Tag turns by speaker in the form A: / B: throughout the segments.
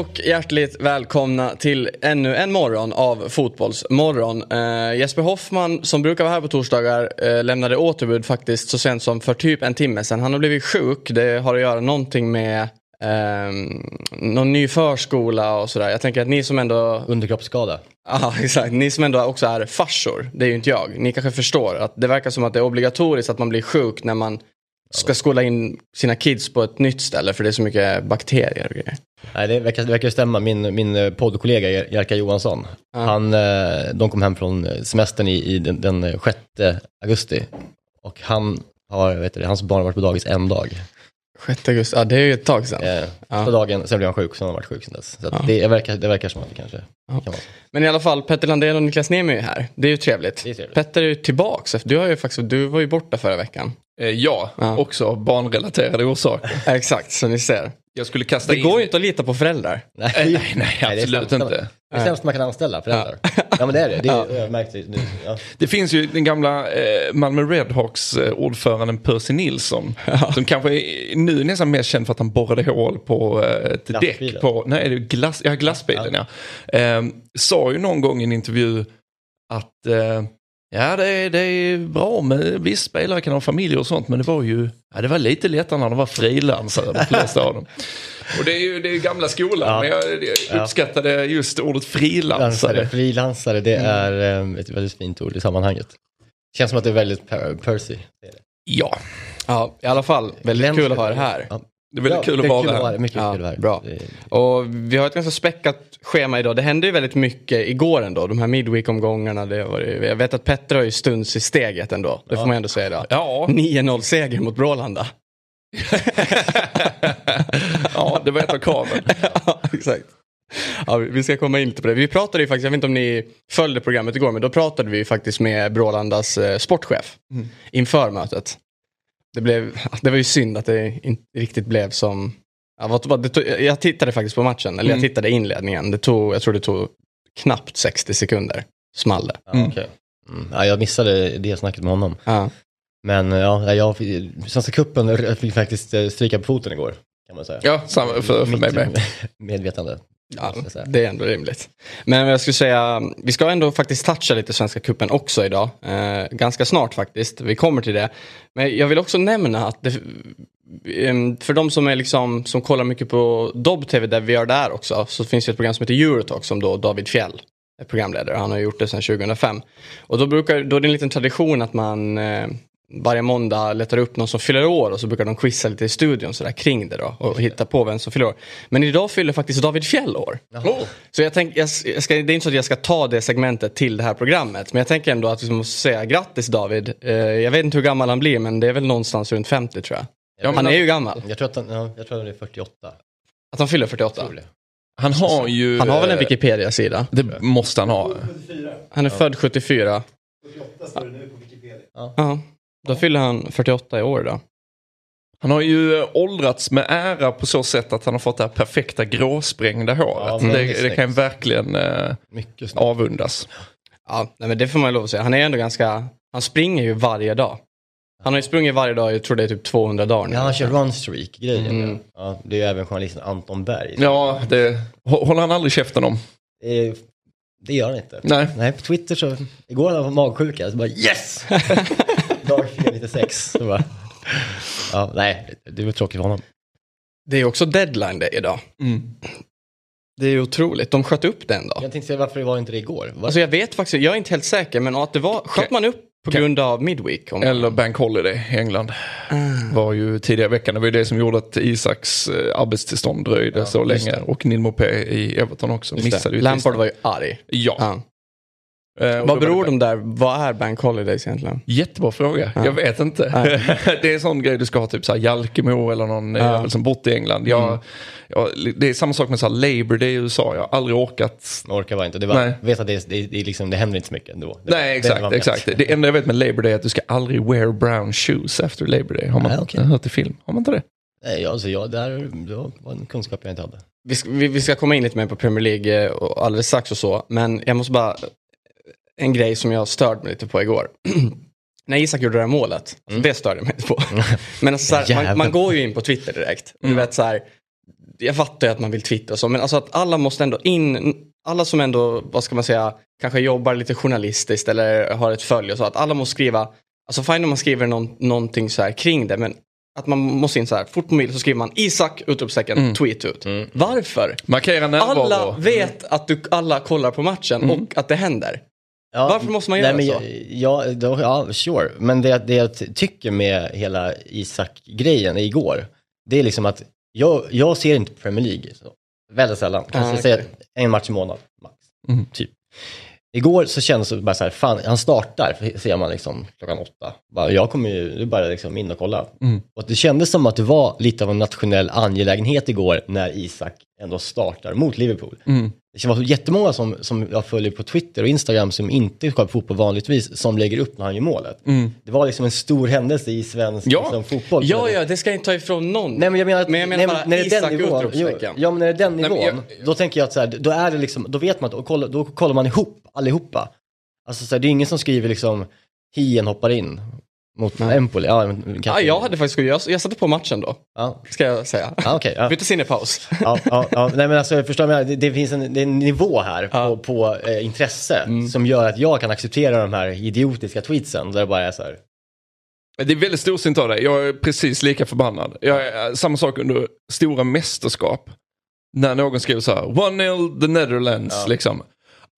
A: Och hjärtligt välkomna till ännu en morgon av Fotbollsmorgon. Uh, Jesper Hoffman som brukar vara här på torsdagar uh, lämnade återbud faktiskt så sent som för typ en timme sedan. Han har blivit sjuk. Det har att göra någonting med um, någon ny förskola och sådär. Jag tänker att ni som ändå...
B: Underkroppsskada.
A: Ja, exakt. Ni som ändå också är farsor, det är ju inte jag. Ni kanske förstår att det verkar som att det är obligatoriskt att man blir sjuk när man ska skola in sina kids på ett nytt ställe för det är så mycket bakterier och grejer.
B: Nej, det verkar, det verkar stämma. Min, min eh, poddkollega Jerka Johansson,
A: Ja.
B: han, eh, de kom hem från semestern i, i den, den 6 augusti. Och han har, vet du, hans barn har varit på dagis en dag.
A: 6 augusti, ja det är ju ett tag sedan.
B: Eh,
A: Ja.
B: På dagen, sen blev han sjuk, sen har han varit sjuk sen dess. Så
A: Ja.
B: det, verkar, det verkar som att det kanske
A: Ja.
B: kan vara.
A: Men i alla fall, Petter Landén och Niklas Niemi är här. Det är ju trevligt.
B: Det är trevligt.
A: Petter är ju tillbaks. Du, har ju faktiskt, du var ju borta förra veckan.
C: Eh, Ja,
A: Ja.
C: också av barnrelaterade orsaker.
A: Exakt, så ni ser.
C: Jag skulle kasta
A: Det
C: in...
A: går ju inte att lita på föräldrar.
B: Nej,
C: nej, nej,
B: det är
C: absolut inte.
B: Det är sämst man kan anställa, föräldrar. Ja, men det är det. det är, Jag har märkt det nu. Ja.
C: Det finns ju den gamla eh, Malmö Redhawks eh, ordföranden Percy Nilsson. Som kanske är nu nästan mer känd för att han borrade hål på eh, ett däck
B: Glassbilen.
C: på nej, det är glass, ja, glassbilen. Ja. Eh, sa ju någon gång i en intervju att eh, ja, det är, det är bra med visst spelare kan ha familjer och sånt men det var ju ja, det var lite lättare när de var frilansare de flesta av dem. Och det är ju det är gamla skolan
B: Ja.
C: men jag, jag uppskattade just ordet frilansare.
B: Frilansare, det är eh, ett väldigt fint ord i sammanhanget. Känns som att det är väldigt per Percy. Det det.
C: Ja,
A: Ja, i alla fall. Väldigt
B: Länsligt.
A: kul att ha er här.
B: Ja.
C: Det är väldigt
B: Ja,
C: kul att vara här.
B: Mycket
A: Ja,
B: kul att vara
A: bra. Och vi har ett ganska späckat schema idag. Det hände ju väldigt mycket igår ändå. De här midweek-omgångarna. Det var, ju- jag vet att Petter har ju stunds i steget ändå. Det får man ändå säga idag.
C: Ja.
A: 9-0 seger mot Brålanda.
C: ja, det var ett av kraven.
A: ja, exakt. Ja, vi vi ska komma in lite på det. Vi pratade ju faktiskt, jag vet inte om ni följde programmet igår, men då pratade vi ju faktiskt med Brålandas eh, sportchef
C: Mm.
A: inför mötet. Det, blev, det var ju synd att det inte riktigt blev som... Ja, vad, vad, det tog, jag tittade faktiskt på matchen, eller
C: Mm.
A: jag tittade inledningen. Det tog, jag tror det tog knappt 60 sekunder. Small det.
B: Ja, okej. Mm. Ja, jag missade det snacket med honom.
A: Ja.
B: Men ja, jag, Svenska cupen fick faktiskt eh, stryka på foten igår. Kan man säga.
C: Ja, samma för, för mig med.
B: Medvetande.
A: Ja, det är ändå rimligt. Men jag skulle säga, vi ska ändå faktiskt toucha lite Svenska Cupen också idag. Eh, ganska snart faktiskt, vi kommer till det. Men jag vill också nämna att det, em, för de som, är liksom, som kollar mycket på Dobb-TV där vi gör där också, så finns det ett program som heter Eurotalk som då David Fjell är programledare. Han har gjort det sedan 2005. Och då, brukar, då är det en liten tradition att man eh, varje måndag letar upp någon som fyller år och så brukar de quizza lite i studion sådär kring det då och hitta på vem som fyller år. Men idag fyller faktiskt David Fjell år. Så jag tänker, jag, jag ska, det är inte så att jag ska ta det segmentet till det här programmet. Men jag tänker ändå att vi måste säga grattis David. Eh, jag vet inte hur gammal han blir men det är väl någonstans runt 50 tror jag.
B: Ja,
A: han är ju gammal.
B: Jag tror att han, ja, jag tror att han är 48.
A: Att han fyller 48.
B: Tror det.
C: Han har ju...
A: Han har väl en
C: eh,
A: Wikipedia-sida.
C: Det måste han ha.
A: Han är född 74. Ja, då fyller han 48 i år då.
C: Han har ju eh, åldrats med ära på så sätt att han har fått det här perfekta gråsprängda
B: Ja,
C: håret.
B: men det är
C: det, kan ju verkligen eh, avundas.
A: Ja, nej, men det får man ju lov att säga. Han är ändå ganska, han springer ju varje dag. Han har ju sprungit varje dag, jag tror det är typ 200 dagar nu.
B: Ja, han kör runstreak-grejen.
A: Mm.
B: Ja, det är ju även journalisten Anton Berg.
C: Ja, det hå- håller han aldrig käften om.
B: Det, det gör han inte.
C: Nej.
B: Nej, på Twitter så, igår hade han magsjuka, så bara yes! Dag 496. Så bara, ja, nej, det var tråkigt för honom.
A: Det är ju också deadline det idag.
C: Mm.
A: Det är otroligt, de sköt upp den då.
B: Jag tänkte säga varför var inte det igår? Var,
A: Alltså jag vet faktiskt, jag är inte helt säker, men att det var, sköt man upp på grund av Midweek? Om,
C: Eller Bank Holiday i England. Var ju tidigare i veckan. Det var ju det som gjorde att Isaks eh, arbetstillstånd dröjde så
A: just
C: länge. Och Neil Mopé i Everton också.
A: Just det.
C: Missade ju
A: Lampard var ju arg.
C: Ja.
A: Ja.
C: Eh,
A: Vad
C: var
A: beror
C: det-
A: de där, vad är bank holidays egentligen?
C: Jättebra fråga. Jag vet inte. det är en sån grej du ska ha typ så här Jalkemo eller någon
A: Ja.
C: jävel som bott i England. Jag,
A: Mm.
C: jag, det är samma sak med så här Labour Day i USA. Jag har aldrig orkat.
B: Orkar bara inte. Det, var,
C: Nej.
B: vet att det, det, det, är liksom, det händer inte så mycket ändå. Det,
C: Nej,
B: det
C: exakt.
B: var mest.
C: exakt. Det enda jag vet med Labour Day är att du ska aldrig wear brown shoes efter Labour Day. Har man
B: Nej, okej.
C: hört i film? Har man inte det?
B: Nej, alltså jag, där, det var en kunskap jag inte hade.
A: Vi ska, vi, vi ska komma in lite mer på Premier League eh, och alldeles strax och så, men jag måste bara, en grej som jag störde mig lite på igår. När Isak gjorde det här målet,
B: Mm.
A: det störde jag mig inte på. Men alltså, så här, man, man går ju in på Twitter direkt.
C: Mm.
A: Du vet, så här, jag fattar ju att man vill twittra och så, men alltså att alla måste ändå in, alla som ändå, vad ska man säga, kanske jobbar lite journalistiskt eller har ett följ och så, att alla måste skriva, alltså fine om man skriver någon, någonting så här kring det, men att man måste in så här, fort på mobil så skriver man Isak, utropstecken,
C: Mm.
A: tweet ut.
B: Mm.
A: Varför?
C: Markera närvaro.
A: Alla vet att du, alla kollar på matchen
C: Mm.
A: och att det händer.
B: Ja,
A: Varför måste man göra
B: nej, men
A: så?
B: Ja, då, ja, sure. Men det, det jag ty- tycker med hela Isak-grejen igår, det är liksom att jag, jag ser inte Premier League. Så. Väldigt sällan. Kanske
A: Ah,
B: säga
A: okej.
B: en match i månaden, max.
C: Mm.
B: Typ. Igår så kändes det bara så här, fan, han startar, ser man liksom klockan åtta. Bara, jag kommer ju, du bara liksom in och kolla.
C: Mm.
B: Och det kändes som att det var lite av en nationell angelägenhet igår när Isak ändå startar mot Liverpool.
C: Mm.
B: Det var jättemånga som, som jag följer på Twitter och Instagram som inte kollar på fotboll vanligtvis, som lägger upp när han gör målet.
C: Mm.
B: Det var liksom en stor händelse i svensk
C: Ja.
B: liksom, fotboll.
A: Ja, ja, det ska jag inte ta ifrån någon.
B: Nej men jag menar, att,
A: Men jag menar
B: nej,
A: bara
B: när det är den nivån, jo, ja men när det är den
C: Nej,
B: nivån,
C: jag-
B: då tänker jag att så här, då är det liksom, då vet man att, då kollar, då kollar man ihop allihopa. Alltså så här, det är ingen som skriver liksom, Hien hoppar in mot
A: Nej.
B: Empoli. Ja, men
A: Ja, jag hade faktiskt, jag, jag satte på matchen då,
B: Ja,
A: ska jag säga.
B: ja okej. ja.
A: Bytte in i paus.
B: Ja, ja, ja, nej men alltså jag förstår, men det, det finns en, det en nivå här på,
A: Ja.
B: på eh, intresse
C: Mm.
B: som gör att jag kan acceptera de här idiotiska tweetsen där det bara är så här,
C: Det är väldigt storsint av dig. Jag är precis lika förbannad. Jag är, samma sak under stora mästerskap. När någon skriver så här, 1-0 the Netherlands,
B: Ja.
C: liksom.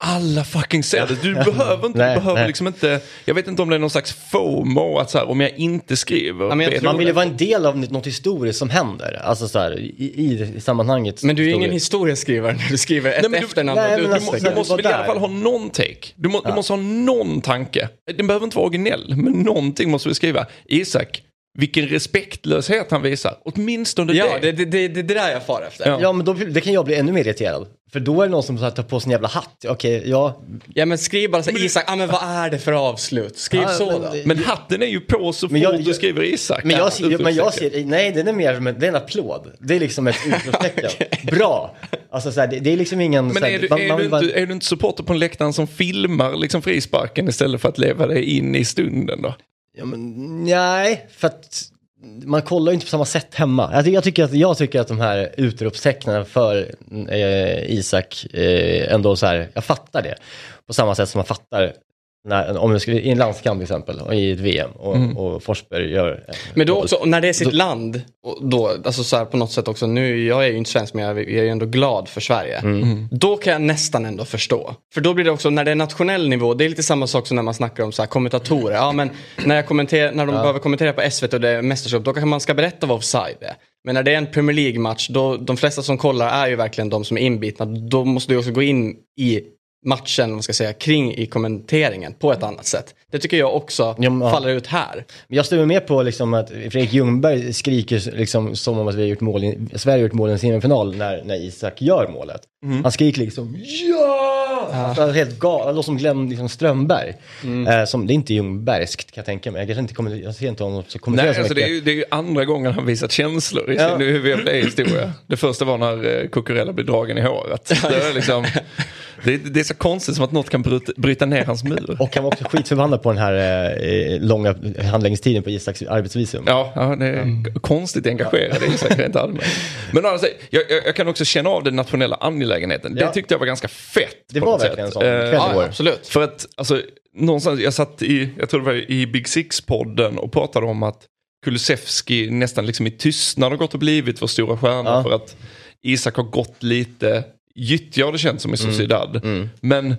C: Alla fucking ser det. Du behöver inte,
B: Nej,
C: du behöver
B: nej.
C: liksom inte, jag vet inte om det är någon slags FOMO, att så här, om jag inte skriver.
A: Ja, men jag
B: man vill ju vara en del av något historiskt som händer, alltså så här, i, i, i sammanhanget.
A: Men du är ju ingen historieskrivare när du skriver ett
C: Nej, men du-
A: efternamn.
B: nej,
A: du,
C: Du,
B: alltså,
C: du måste väl i alla fall ha någon take. Du, må, du
B: Ja.
C: måste ha någon tanke. Den behöver inte vara originell, men någonting måste vi skriva. Isak, vilken respektlöshet han visar. Åtminstone
A: ja,
C: det.
A: det, det, det, det är det där jag far efter.
C: Ja.
B: Ja, men då, det kan jag bli ännu mer irriterad. För då är det någon som så här, tar på sin jävla hatt. Okej, ja.
A: Ja men skriv bara så här, Isak, ah, men vad är det för avslut? Skriv
B: Ja,
A: så
B: men
A: då.
C: Men hatten är ju på så fort
B: Men jag-
C: du skriver Isak.
B: Men jag,
C: Ja,
B: ser, men jag ser, nej den är mer som en, det är en applåd. Det är liksom ett utropstecken. Bra! Alltså så här, det, det är liksom ingen...
C: Men
B: så här,
C: är du,
B: man-
C: är,
B: man
C: du inte, är du inte supporter på en läktaren som filmar liksom frisparken istället för att leva dig in i stunden då?
B: Ja, men, nej, för att man kollar ju inte på samma sätt hemma. Jag, jag, tycker, att, jag tycker att de här utropstecknen för eh, Isak eh, ändå så här, jag fattar det. På samma sätt som man fattar när, om det skulle, i en landskamp till exempel, och i ett VM, och,
C: Mm.
B: och Forsberg gör...
A: Men då också, när det är sitt
B: Då-
A: land, och då, alltså så här på något sätt också, nu, jag är ju inte svensk men jag jag är ju ändå glad för Sverige.
B: Mm.
A: Då kan jag nästan ändå förstå. För då blir det också, när det är nationell nivå, det är lite samma sak som när man snackar om så här, kommentatorer. Ja men när, jag kommenterar, när de
B: Ja.
A: behöver kommentera på SVT och det är mästerskap, då kanske man ska berätta vad offside är. Men när det är en Premier League-match, då de flesta som kollar är ju verkligen de som är inbitna. Då måste du också gå in i matchen, vad ska jag säga, kring i kommenteringen på ett annat sätt. Det tycker jag också
B: Ja, men-
A: faller ut här.
B: Men jag stämmer med på liksom att Fredrik Ljungberg skriker liksom som om att vi har gjort mål i, Sverige har gjort mål i en semifinal när, när Isak gör målet. Han skriker liksom ja! Alltså, helt galet, han låter som Glenn liksom, Strömberg. Eh, som, det är inte Ljungbergskt kan jag tänka mig. Jag, kanske inte kommer, jag ser inte honom så kommentera
C: Nej,
B: så
C: alltså det,
B: mycket.
C: är, ju- det är ju andra gången han visat känslor i
B: Ja.
C: sin UVP-historia. Det första var när eh, Cucurella blev dragen i håret. Det är, liksom, det, är- det är så konstigt som att något kan bryta, bryta ner hans mur.
B: Och han var också skitförbannad på den här eh, långa handläggningstiden på Isaks arbetsvisum.
C: Ja, ja det är konstigt engagerad Isak rent allmänt. Men alltså, jag, jag, jag kan också känna av den nationella angelägenheten. Det
B: Ja.
C: tyckte jag var ganska fett.
B: Det var verkligen en sån
C: Eh,
A: Ja, absolut.
C: För att, alltså, någonstans, jag satt i, jag tror det var i Big Six-podden och pratade om att Kulusevski nästan liksom i tystnad har gått och blivit vår stora stjärna
B: Ja.
C: för att Isak har gått lite gyttja har det känts som i Sociedad.
B: Mm.
C: Men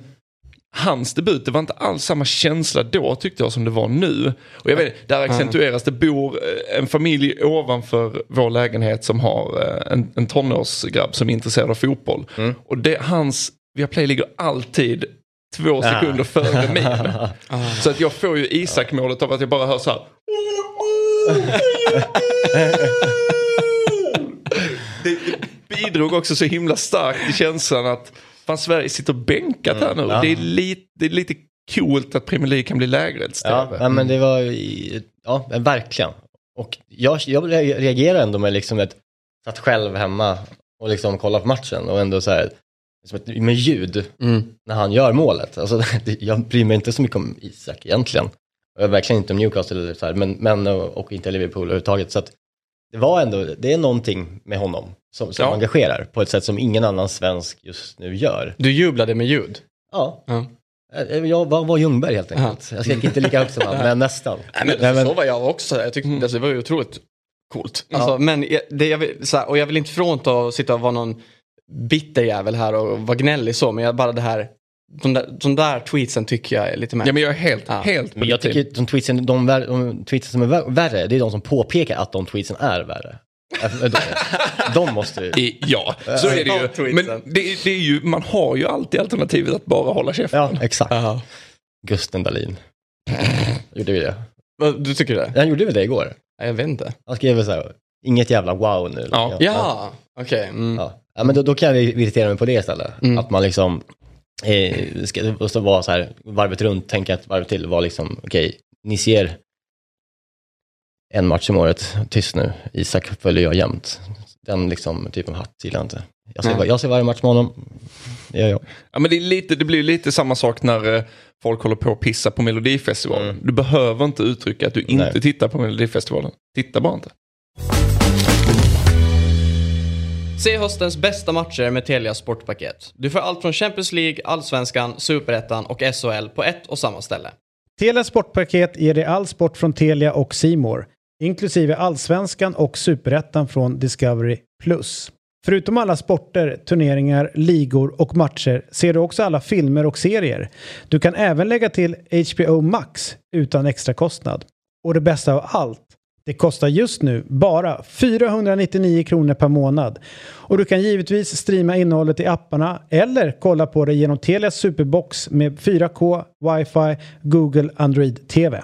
C: hans debut, det var inte alls samma känsla då tyckte jag som det var nu. Och jag vet, där accentueras, det bor eh, en familj ovanför vår lägenhet som har eh, en, en tonårsgrabb som är intresserad av fotboll.
B: Mm.
C: Och det, hans Viaplay ligger alltid två sekunder före min. Så att jag får ju Isak-målet av att jag bara hör så här. Det, det bidrog också så himla starkt i känslan att fan Sverige sitter bänkat här nu.
B: Mm, ja.
C: Det, är lite, det är lite coolt att Premier League kan bli lägerelds-tv.
B: Ja, ja, men det var, ja, verkligen. Och jag, jag reagerar ändå med liksom ett, satt själv hemma och liksom kollade på matchen och ändå så här, ett, med ljud
A: Mm.
B: när han gör målet. Alltså, det- jag bryr mig inte så mycket om Isak egentligen. Och jag verkligen inte om Newcastle eller så här, men, men och, och inte Liverpool överhuvudtaget. Så att det var ändå, det är någonting med honom som, som
C: Ja.
B: engagerar på ett sätt som ingen annan svensk just nu gör.
A: Du jublade med ljud.
B: Ja,
A: Ja.
B: Eh, jag var, var Ljungberg helt enkelt. Jag skrek inte lika högt som han, men nästan.
A: Nej, men, Så var jag också. Jag tyckte alltså, det var otroligt coolt. Alltså, Men jag- det, jag vill, så här, och jag vill inte frånta och sitta och vara någon bitter jävel här och vara gnällig så. Men jag bara det här. De där, de där tweetsen tycker jag är lite mer.
C: Ja, men jag är helt,
A: Ja.
C: helt
B: Men jag tycker de tweetsen, de, de tweetsen som är vär- värre, det är de som påpekar att de tweetsen är värre. Alltså, De, de måste ju...
C: I- Ja, så är det
A: Ja,
C: ju. Men det, det är ju, man har ju alltid alternativet att bara hålla käften.
B: Ja, exakt.
A: Ja.
B: Gusten Dahlin. Gjorde vi det?
A: Du tycker det?
B: Han gjorde väl det igår?
A: Ja, Jag vet inte.
B: Han skrev så här, inget jävla wow nu.
C: Ja.
A: Ja, okej. Mm.
B: Ja. ja, men då, då kan jag irritera mig på det istället.
A: Mm.
B: Att man liksom eh, ska så vara så här varvet runt, tänka ett varv till, vara liksom, okej, ni ser en match om året, tyst nu, Isak följer jag jämt. Den liksom typen av hatt gillar jag inte. Jag ser, jag ser varje match med honom, det gör jag.
C: Ja, men det, är lite, det blir lite samma sak när eh, folk håller på att pissa på Melodifestivalen.
B: Mm.
C: Du behöver inte uttrycka att du inte
B: Nej.
C: tittar på Melodifestivalen. Titta bara inte.
A: Se höstens bästa matcher med Telia Sportpaket. Du får allt från Champions League, Allsvenskan, Superettan och SHL på ett och samma ställe.
D: Telia Sportpaket ger dig all sport från Telia och Simor, inklusive allsvenskan och superettan från Discovery+. Förutom alla sporter, turneringar, ligor och matcher ser du också alla filmer och serier. Du kan även lägga till HBO Max utan extra kostnad. Och det bästa av allt, det kostar just nu bara 499 kronor per månad. Och du kan givetvis streama innehållet i apparna eller kolla på det genom Telias Superbox med 4K, wifi, Google Android TV.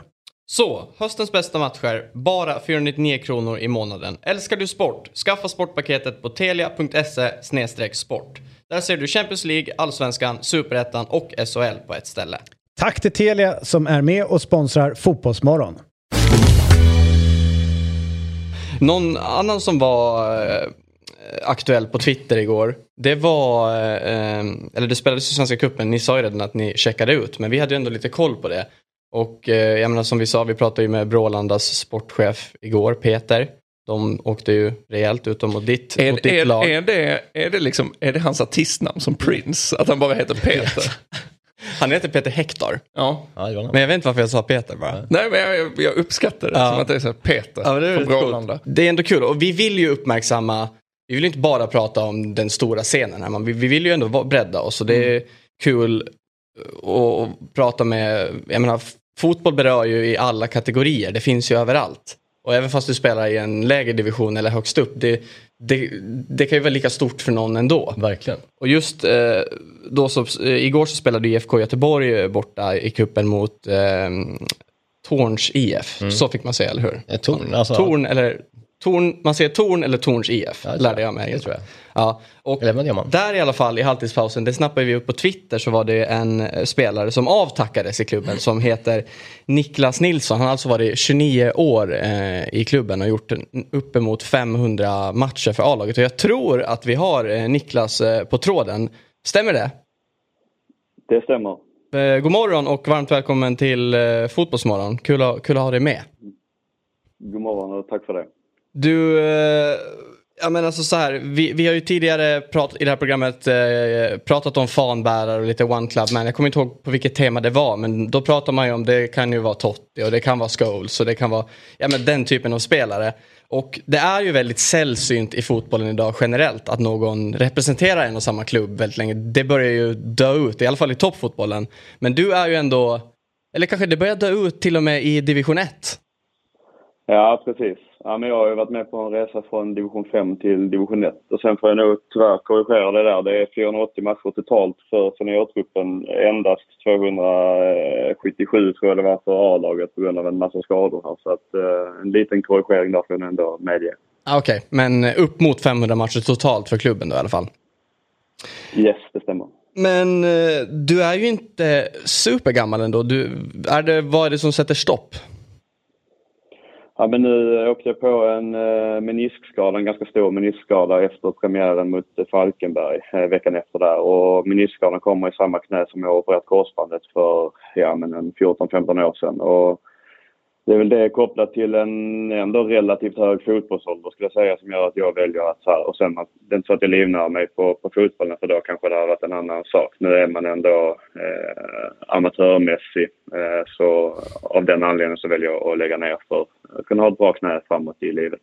A: Så, höstens bästa matcher, bara 499 kronor i månaden. Älskar du sport? Skaffa sportpaketet på telia.se sport. Där ser du Champions League, Allsvenskan, Superettan och SHL på ett ställe.
D: Tack till Telia som är med och sponsrar Fotbollsmorgon.
A: Någon annan som var eh, aktuell på Twitter igår, det var, eh, eller det spelades i Svenska Cupen, ni sa ju redan att ni checkade ut, men vi hade ju ändå lite koll på det. Och eh, jag menar som vi sa, vi pratade ju med Brålandas sportchef igår, Peter. De åkte ju rejält utom mot ditt,
C: Är,
A: mot ditt
C: är,
A: lag.
C: är, det, är, det liksom, är det hans artistnamn som Prince? Att han bara heter Peter?
A: Han heter Peter Hector.
C: ja.
A: Men jag vet inte varför jag sa Peter bara.
C: Nej, men jag, jag uppskattar det.
A: Ja.
C: Som att det är så här Peter
A: Ja, det, är
C: från Brålanda.
A: coolt. det är ändå kul och vi vill ju uppmärksamma, vi vill inte bara prata om den stora scenen här, men vi, vi vill ju ändå bredda oss och det är kul att prata med, jag menar fotboll berör ju i alla kategorier, det finns ju överallt. Och även fast du spelar i en lägre division eller högst upp, det, det, det kan ju vara lika stort för någon ändå.
B: Verkligen.
A: Och just eh, då så, eh, igår så spelade IFK Göteborg borta i kuppen mot eh, Torns IF. Så fick man säga, eller hur?
B: Eh, Torn, alltså.
A: Torn eller Torn, man säger Torn eller Torns IF,
B: Ja,
A: lärde jag mig.
B: Det tror jag.
A: Ja, och
B: Eller vad gör man?
A: där i alla fall i halvtidspausen, det snappade vi upp på Twitter, så var det en eh, spelare som avtackades i klubben som heter Niklas Nilsson. Han har alltså varit 29 år eh, i klubben och gjort uppemot 500 matcher för A-laget. Och jag tror att vi har eh, Niklas eh, på tråden. Stämmer det?
E: Det stämmer.
A: Eh, god morgon och varmt välkommen till eh, Fotbollsmorgon. Kul, att- kul att ha dig med.
E: God morgon och tack för det.
A: Du, eh, ja men alltså så här, vi, vi har ju tidigare prat, i det här programmet eh, pratat om fanbärare och lite one Club-man. jag kommer inte ihåg på vilket tema det var men då pratar man ju om det kan ju vara Totti och det kan vara Scholes och det kan vara ja, men den typen av spelare. Och det är ju väldigt sällsynt i fotbollen idag generellt att någon representerar en och samma klubb väldigt länge. Det börjar ju dö ut, i alla fall i toppfotbollen. Men du är ju ändå, eller kanske det börjar dö ut till och med i division 1.
E: Ja, precis. Ja, men jag har ju varit med på en resa från division 5 till division 1 och sen får jag nog tyvärr korrigera det där. Det är 480 matcher totalt för seniortruppen. Endast 277 tror jag det var för A-laget på grund av en massa skador här. Så att, eh, en liten korrigering där får jag ändå medge.
A: Ah, Okej, okay. men upp mot 500 matcher totalt för klubben då i alla fall?
E: Yes, det stämmer.
A: Men eh, du är ju inte supergammal ändå. Du, är det, vad är det som sätter stopp?
E: Ja, men nu åkte jag på en eh, meniskskada, en ganska stor meniskskada efter premiären mot eh, Falkenberg eh, veckan efter där. Och meniskskadan kommer i samma knä som jag opererat korsbandet för ja, 14-15 år sedan. Och det är väl det kopplat till en ändå relativt hög fotbollsålder skulle jag säga som gör att jag väljer att så här, och sen att det är inte så att jag livnär mig på, på fotbollen för då kanske det har varit en annan sak. Nu är man ändå eh, amatörmässig eh, så av den anledningen så väljer jag att lägga ner för att kunna ha ett bra knä framåt i livet.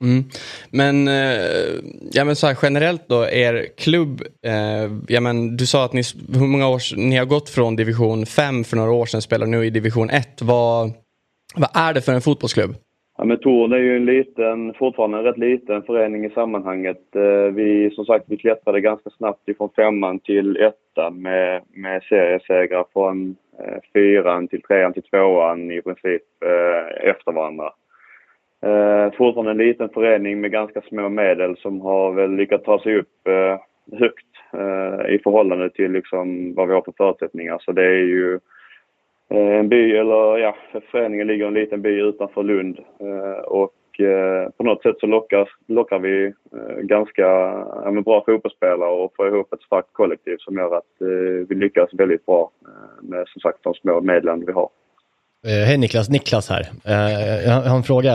A: Mm. Men, eh, ja, men så här, generellt då, er klubb, eh, ja, men, du sa att ni, hur många år, ni har gått från division 5 för några år sedan, spelar nu i division 1. Vad, vad är det för en fotbollsklubb?
E: Ja, men Torn är ju en liten, fortfarande en rätt liten förening i sammanhanget. Eh, vi, som sagt, vi klättrade ganska snabbt ifrån femman till ettan med, med seriesegrar från eh, fyran till trean till tvåan i princip eh, efter varandra. Fortfarande en liten förening med ganska små medel som har väl lyckats ta sig upp högt i förhållande till liksom vad vi har för förutsättningar. Så det är ju Eh, en by, eller ja, föreningen ligger i en liten by utanför Lund eh, och eh, på något sätt så lockar, lockar vi ganska ja, bra fotbollsspelare och får ihop ett starkt kollektiv som gör att vi lyckas väldigt bra med som sagt de små medlen vi har.
B: Hej Niklas, Niklas här. Jag har en fråga.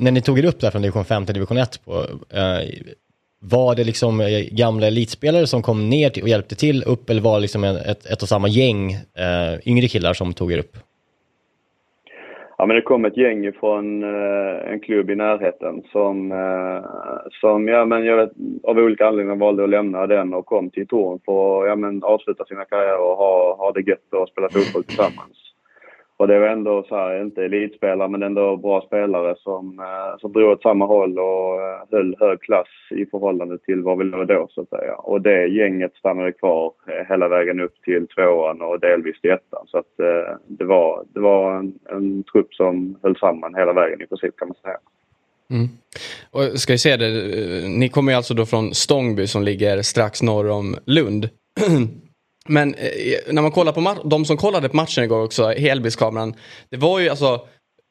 B: När ni tog er upp där från division 5 till division 1, på, var det liksom eh, gamla elitspelare som kom ner och hjälpte till upp eller var det liksom ett, ett och samma gäng eh, yngre killar som tog er upp?
E: Ja, men det kom ett gäng från eh, en klubb i närheten som, eh, som ja, men jag vet, av olika anledningar valde att lämna den och kom till Torn för att ja, men avsluta sina karriärer och ha, ha det gött och spela fotboll tillsammans. Och det var ändå så här, inte elitspelare men ändå bra spelare som, eh, som drog åt samma håll och eh, höll hög klass i förhållande till vad vi låg då så att säga. Och det gänget stannade kvar eh, hela vägen upp till tvåan och delvis till ettan. Så att det var, det var en, en trupp som höll samman hela vägen i princip kan man säga.
A: Mm. Och ska vi se det, ni kommer ju alltså då från Stångby som ligger strax norr om Lund. Men eh, när man kollar på de som kollade på matchen igår också, helbildskameran. Det var ju alltså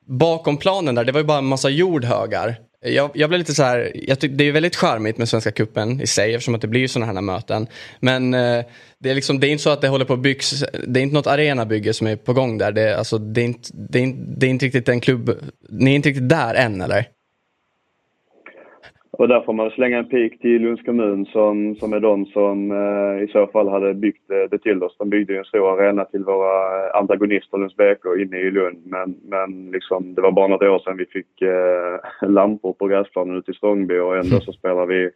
A: bakom planen där, det var ju bara en massa jordhögar. Jag, jag blev lite så här, jag tyck, det är väldigt charmigt med Svenska Kuppen i sig eftersom att det blir sådana här möten. Men eh, det, är liksom, det är inte så att det håller på att byggs, det är inte något arenabygge som är på gång där. Det, alltså, det, är inte, det, är, det är inte riktigt en klubb, ni är inte riktigt där än eller?
E: Och där får man slänga en pik till Lunds kommun som, som är de som eh, i så fall hade byggt det, det till oss. De byggde ju en stor arena till våra eh, antagonister Lunds BK inne i Lund. Men, men liksom, det var bara något år sedan vi fick eh, lampor på gräsplanen ute i Strångby och ändå så spelar vi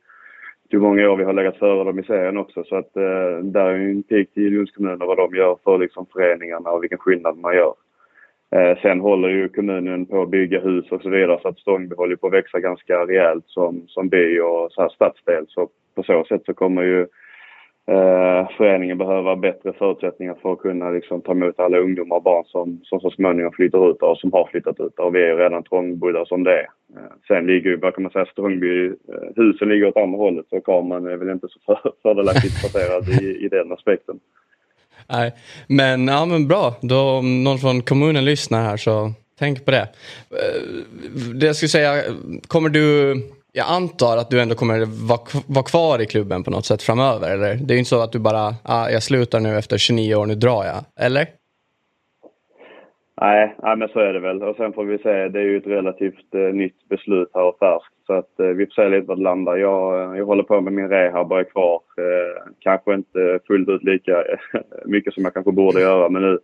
E: hur många år vi har legat före dem i serien också. Så att eh, där är en pik till Lunds kommun och vad de gör för liksom, föreningarna och vilken skillnad man gör. Eh, sen håller ju kommunen på att bygga hus och så vidare så att Stångby håller på att växa ganska rejält som, som by och så här stadsdel. Så på så sätt så kommer ju eh, föreningen behöva bättre förutsättningar för att kunna liksom, ta emot alla ungdomar och barn som, som så småningom flyttar ut och som har flyttat ut och vi är ju redan trångbodda som det är. Eh, sen ligger ju, vad kan man säga, Stångby, eh, husen ligger åt andra hållet så kameran är väl inte så för, fördelaktigt placerad i, i den aspekten.
A: Nej, men, ja, men bra. Då, om någon från kommunen lyssnar här så tänk på det. Eh, det jag skulle säga, kommer du... Jag antar att du ändå kommer vara, vara kvar i klubben på något sätt framöver, eller? Det är ju inte så att du bara, ah, jag slutar nu efter 29 år, nu drar jag, eller?
E: Nej, nej, men så är det väl. Och sen får vi se, det är ju ett relativt eh, nytt beslut här och färskt. Att eh, vi får se lite vad det landar. Jag, eh, jag håller på med min rehab och är kvar. Eh, kanske inte fullt ut lika eh, mycket som jag kanske borde göra men nu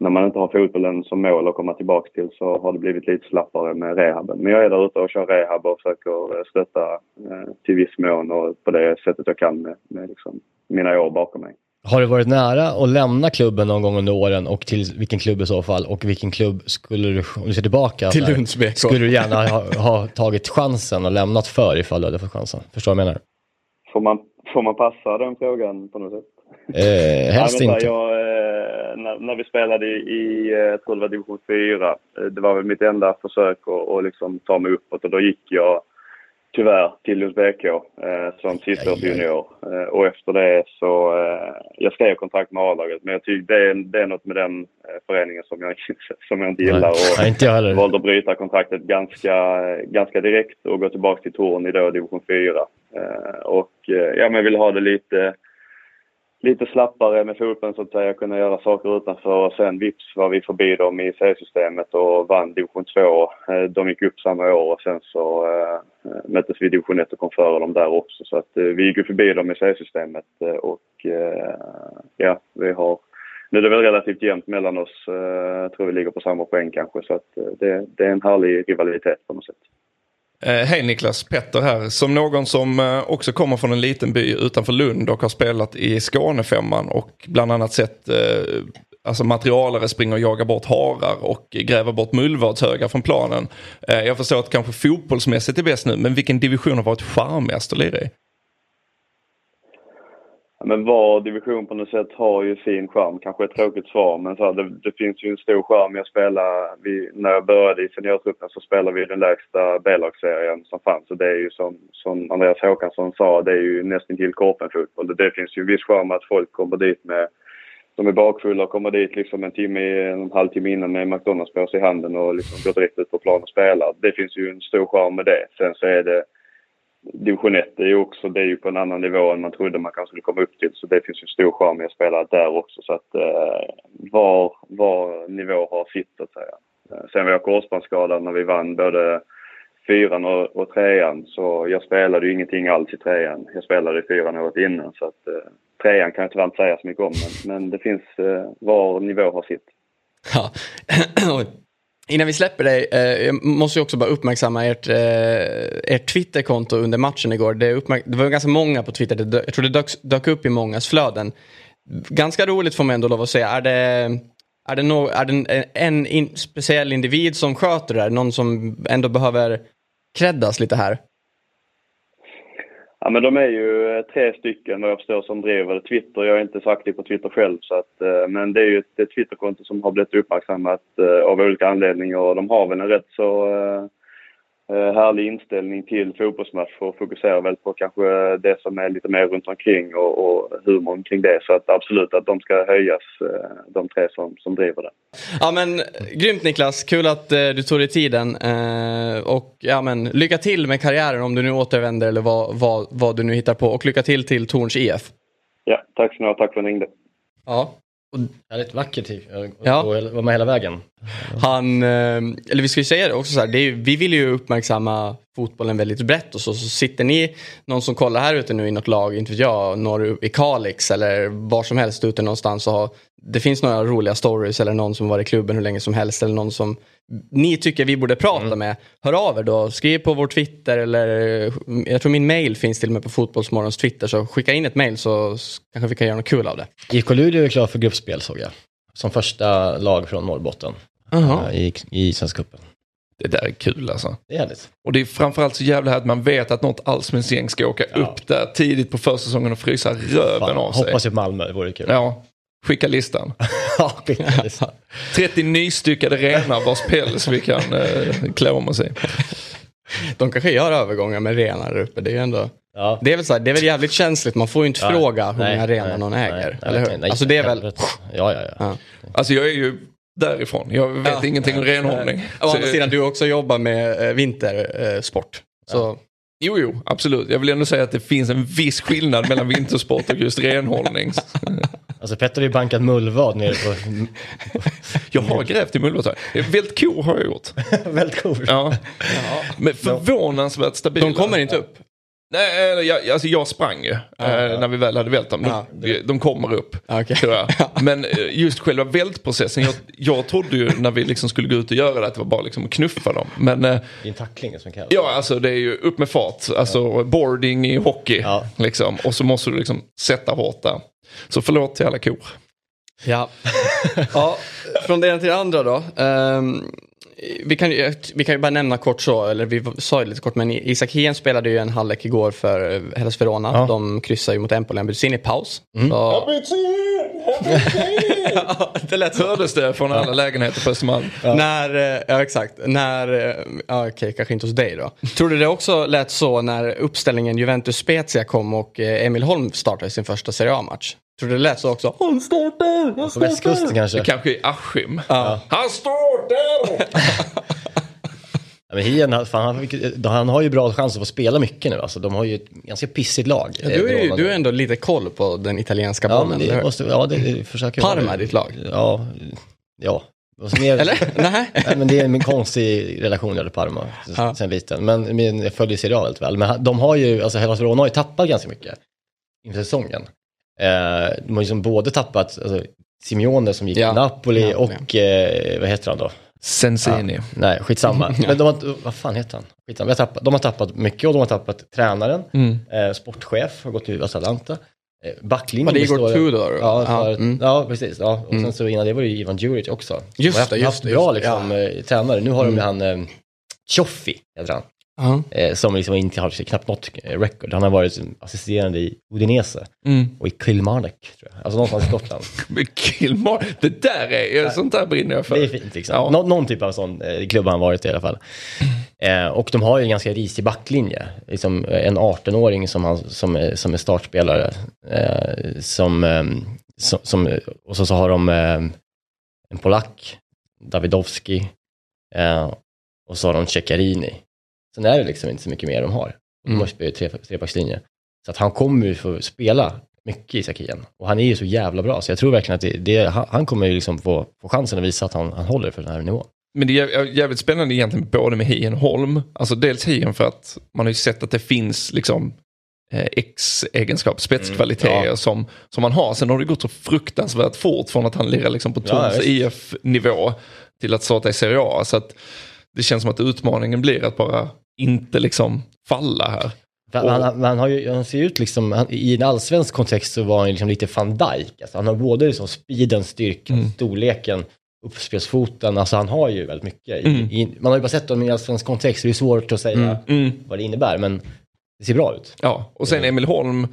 E: när man inte har fotbollen som mål att komma tillbaka till så har det blivit lite slappare med rehaben. Men jag är där ute och kör rehab och försöker stötta eh, till viss mån och på det sättet jag kan med, med liksom mina år bakom mig.
B: Har du varit nära att lämna klubben någon gång under åren och till vilken klubb i så fall? Och vilken klubb skulle du, om du ser tillbaka,
A: Till Lunds BK.
B: skulle du gärna ha, ha tagit chansen och lämnat för ifall du hade fått chansen? Förstår du vad jag menar?
E: Får man, får man passa den frågan på något sätt?
B: Eh, helst inte.
E: Jag, eh, när, när vi spelade i, i eh, jag tror det var division 4, eh, det var väl mitt enda försök att, att liksom ta mig uppåt och då gick jag tyvärr till Lunds BK eh, som sista års junior. Eh, och efter det så, eh, jag skrev kontrakt med A-laget men jag tycker det är, det är något med den eh, föreningen som jag, som jag inte gillar. Och,
B: Nej, inte jag
E: valde att bryta kontraktet ganska, ganska direkt och gå tillbaka till Torn i då division 4. Eh, och eh, ja, men jag ville ha det lite, lite slappare med fotbollen så att säga, kunna göra saker utanför och sen vips var vi förbi dem i seriesystemet och vann division 2. Eh, de gick upp samma år och sen så äh, möttes vi i division 1 och kom före dem där också. Så att äh, vi gick ju förbi dem i seriesystemet eh, och äh, ja, vi har nu är det väl relativt jämnt mellan oss. Jag tror vi ligger på samma poäng kanske. Så att det, det är en härlig rivalitet på något sätt.
C: Eh, Hej Niklas, Petter här. Som någon som eh, också kommer från en liten by utanför Lund och har spelat i Skånefemman och bland annat sett eh, alltså materialare springa och jaga bort harar och gräva bort mullvadshögar från planen. Eh, jag förstår att kanske fotbollsmässigt är bäst nu, men vilken division har varit charmigast att lira i?
E: Men var division på något sätt har ju sin charm. Kanske ett tråkigt svar, men så här, det, det finns ju en stor charm. Jag spelar, vi, när jag började i seniortruppen så spelade vi den lägsta B-lagsserien som fanns. Och det är ju som, som Andreas Håkansson sa, det är ju nästan till korpenfotboll. Det finns ju en viss charm att folk kommer dit med de är bakfulla och kommer dit liksom en timme, en halvtimme innan med McDonalds-påse i handen och liksom går direkt ut på plan och spelar. Det finns ju en stor charm med det. Sen så är det division 1 är ju också, det är ju på en annan nivå än man trodde man kanske skulle komma upp till. Så det finns ju stor charm i att spela där också. Så att eh, var, var nivå har sitt så att säga. Eh, sen var jag korsbandsskadad när vi vann både fyran och, och trean. Så jag spelade ju ingenting alls i trean. Jag spelade i fyran året innan. Så att eh, trean kan jag tyvärr inte säga så mycket om. Men, men det finns, eh, var nivå har sitt.
A: Ja. Innan vi släpper dig, eh, jag måste ju också bara uppmärksamma ert, eh, ert Twitterkonto under matchen igår. Det, uppmärk- det var ganska många på Twitter, det, dö- jag tror det dök, dök upp i mångas flöden. Ganska roligt får man ändå lov att säga. Är det, är det, no, är det en, en in, speciell individ som sköter det här? Någon som ändå behöver creddas lite här?
E: Ja, men de är ju eh, tre stycken vad jag förstår som driver Twitter. Jag är inte så aktiv på Twitter själv. Så att, eh, men det är ju ett, Twitterkonto som har blivit uppmärksammat eh, av olika anledningar. Och de har väl en rätt så härlig inställning till fotbollsmatch och fokuserar väl på kanske det som är lite mer runt omkring och, och humorn kring det. Så att absolut att de ska höjas, eh, de tre som, som driver det.
A: Ja men grymt Niklas, kul att eh, du tog dig tiden. Eh, och ja, men, lycka till med karriären om du nu återvänder eller vad, vad, vad du nu hittar på. Och lycka till till Torns IF.
E: Ja, tack så mycket. Tack för att ni ringde.
A: Ja.
B: Väldigt vackert.
A: Ja.
B: Och vara med hela vägen.
A: Han, eh, eller vi ska ju säga det också så här, det är, vi vill ju uppmärksamma fotbollen väldigt brett och så, så sitter ni, någon som kollar här ute nu i något lag, inte vet jag, norr i Kalix eller var som helst ute någonstans och har, det finns några roliga stories eller någon som varit i klubben hur länge som helst eller någon som ni tycker vi borde prata med, hör av er då. Skriv på vår Twitter eller jag tror min mail finns till och med på Fotbollsmorgons Twitter så skicka in ett mail så kanske vi kan göra något kul av det.
B: IFK Luleå är klar för gruppspel såg jag. Som första lag från Norrbotten eh, i, i Svenska cupen.
C: Det där är kul alltså.
B: Det är härligt.
C: Och det är framförallt så jävla här att man vet att något allsvenskt gäng ska åka
B: Ja.
C: upp där tidigt på försäsongen och frysa röven
B: Fan,
C: av sig.
B: hoppas ju Malmö, det vore kul.
C: Ja, skicka listan.
B: Ja, skickades.
C: 30 nystyckade renar vars päls vi kan eh, klä om oss i.
A: De kanske gör övergångar med renar uppe, det är ändå
B: Ja.
A: Det är väl så här, det är väl jävligt känsligt, man får ju inte
B: Ja.
A: fråga hur
B: Nej,
A: många renar
B: nej,
A: någon
B: nej,
A: äger.
B: nej,
A: eller hur?
B: nej, nej,
A: alltså det är väl...
B: Ja, ja, ja.
A: Ja.
C: Alltså jag är ju därifrån. Jag vet
A: Ja.
C: ingenting om renhållning.
A: Å andra sidan, du också jobbar med eh, vintersport. Så
C: Jo, jo, absolut. Jag vill ändå säga att det finns en viss skillnad mellan vintersport och just renhållning.
B: Alltså Petter har ju bankat mullvad nere på...
C: Jag har grävt i mullvadsar. Vält kor har jag gjort.
B: Väldigt coolt.
C: Ja. Men förvånansvärt stabila.
A: de kommer inte upp.
C: Nej, eh, jag, alltså jag sprang ju eh, när vi väl hade vält dem.
A: Ja.
C: De, de kommer upp,
A: Ja, okej.
C: tror jag. Men eh, just själva vältprocessen, jag, jag trodde ju när vi liksom skulle gå ut och göra det att det var bara liksom att knuffa dem. Men
B: Det är en tackling som kallas.
C: ja, alltså det är ju upp med fart. Alltså boarding i hockey.
B: Ja.
C: Liksom. Och så måste du liksom sätta hårt där. Så förlåt till alla kor.
A: Ja. ja, från det ena till det andra då. Ehm, vi, kan, ju- vi kan ju bara nämna kort så, eller vi sa ju lite kort, men Isak Hien spelade ju en halvlek igår för eh, Hellas Verona.
B: Ja.
A: De kryssar ju mot Empoli, han byttes in i paus. Så... Ja, det lät.
C: Hördes det från alla lägenheter på Östermalm?
A: När, eh, ja exakt, när, eh, ja, okej kanske inte hos dig då. Tror du det också lät så när uppställningen Juventus-Spezia kom och Emil Holm startade sin första Serie A-match? Tror du det lät så också? Han startar! Han
B: På
A: startar!
B: västkusten kanske.
C: Det kanske är Askim.
A: Ja.
C: Han står där!
B: Ja, men Hien, han- fan, han, fick- han har ju bra chans att få spela mycket nu. Alltså, de har ju ett ganska pissigt lag.
A: Ja,
B: eh,
A: du, är ju,
B: Verona.
A: du har ändå lite koll på den italienska
B: Ja,
A: bollen,
B: det måste, ja, det, det försöker
A: Parma är ditt lag?
B: Ja, ja. Mer,
A: Eller? Nej?
B: Nej, men det är en konstig relation jag till Parma sen,
A: Ja.
B: sen liten. Men, men jag följer Serie A väldigt väl. Men de har ju, alltså Hellas Verona har ju tappat ganska mycket inför säsongen. Eh, de har ju som både tappat alltså, Simeone som gick
A: Ja.
B: till Napoli
A: Ja,
B: och, eh, vad heter han då?
C: Sensini.
B: Nej, skitsamma. Men de har, vad fan heter han? Skitsamma. Vi har tappat, de har tappat mycket och de har tappat tränaren,
C: Mm.
B: eh, sportchef, har gått till Atalanta. Eh, backlinjen
A: Var det Igor Tudor?
B: Ja,
A: Ja,
B: ja,
A: mm.
B: ja precis. Ja. Och sen så innan det var det ju Ivan Djuric också.
A: Just
B: De har haft-
A: det, just
B: haft
A: det,
B: bra
A: just
B: liksom, eh, tränare. Nu har de ju han eh, heter han.
A: Ja.
B: Eh, som liksom inte har knappt något eh, record. Han har varit assisterande i Udinese
C: Mm.
B: och i Kilmarnock, tror jag. Alltså någonstans i Skottland.
C: Men Kilmar, det där är, sånt där brinner jag för.
B: Det är fint liksom.
C: Ja.
B: Nå- någon typ av sån eh, klubb har han varit i alla fall. Eh, och de har ju en ganska risig backlinje. Liksom, eh, en 18-åring som, han, som, som är startspelare. Eh, som, som, som, och så, så har de en polack, Davidowski. Eh, och så har de Ceccarini. Sen är det liksom inte så mycket mer de har. De
A: Mm.
B: har spelat tre, trebackslinje. Så att han kommer ju få spela mycket i Sakien. Och han är ju så jävla bra, så jag tror verkligen att det, det, han, han kommer ju liksom få, få chansen att visa att han, han håller för den här nivån.
C: Men det är jä- jävligt spännande egentligen både med Hien och Holm. Alltså dels Hien för att man har ju sett att det finns liksom eh, X-egenskap, spetskvaliteter
B: Mm, ja.
C: som, som man har. Sen har det gått så fruktansvärt fort från att han lirar liksom på
B: Ja,
C: Tons
B: visst.
C: IF-nivå till att starta i Serie A. Så att det känns som att utmaningen blir att bara inte liksom falla här.
B: Han, han, han, har ju, han ser ut liksom, han, i en allsvensk kontext så var han liksom lite van Dijk. Alltså han har både liksom speeden, styrkan,
C: Mm.
B: storleken, uppspelsfoten, alltså han har ju väldigt mycket.
C: Mm.
B: i, man har ju bara sett dem i allsvensk kontext, så det är svårt att säga
C: Mm.
B: vad det innebär, men det ser bra ut.
C: Ja, och sen Emil Holm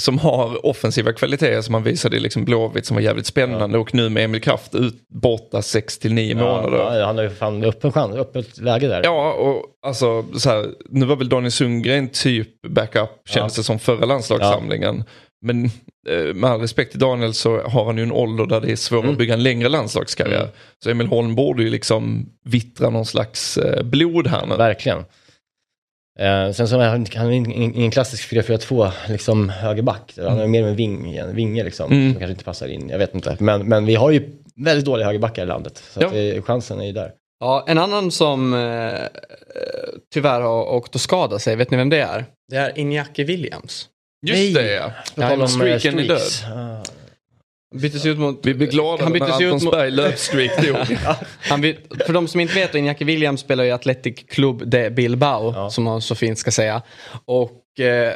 C: som har offensiva kvaliteter som han visade i liksom Blåvitt som var jävligt spännande och nu med Emil Kraft ut borta 6 till 9 månader.
B: Ja, han har ju fan öppen chans, öppet läge där.
C: Ja, och alltså så här, nu var väl Daniel Sundgren typ backup kändes
B: Ja.
C: det som förra landslagssamlingen. Men eh, med all respekt till Daniel så har han ju en ålder där det är svårt
B: Mm.
C: att bygga en längre landslagskarriär.
B: Mm.
C: Så Emil Holm borde ju liksom vittra någon slags eh, blod här nu.
B: Verkligen. Eh, sen så är han, han är ingen klassisk 4-4-2 liksom högerback. Han är mer med ving, en vinge liksom,
C: Mm.
B: som kanske inte passar in. Jag vet inte. Men, men vi har ju väldigt dåliga högerbackar i landet. Så
C: Ja.
B: att det, chansen är ju där.
A: Ja, en annan som eh, tyvärr har åkt och skadat sig, vet ni vem det är? Det är Iñaki Williams.
C: Just
B: Nej.
C: det ja.
B: På tal om, eh,
C: streaken är död.
B: Ah.
A: Byttes ut mot...
C: Vi blir glada
A: han
C: när
A: byttes ut
C: Antons
A: mot,
C: Berg löpstreak
A: han by, För de som inte vet, Iñaki Williams spelar ju Athletic Club de Bilbao,
B: Ja.
A: som man så fint ska säga. Och eh,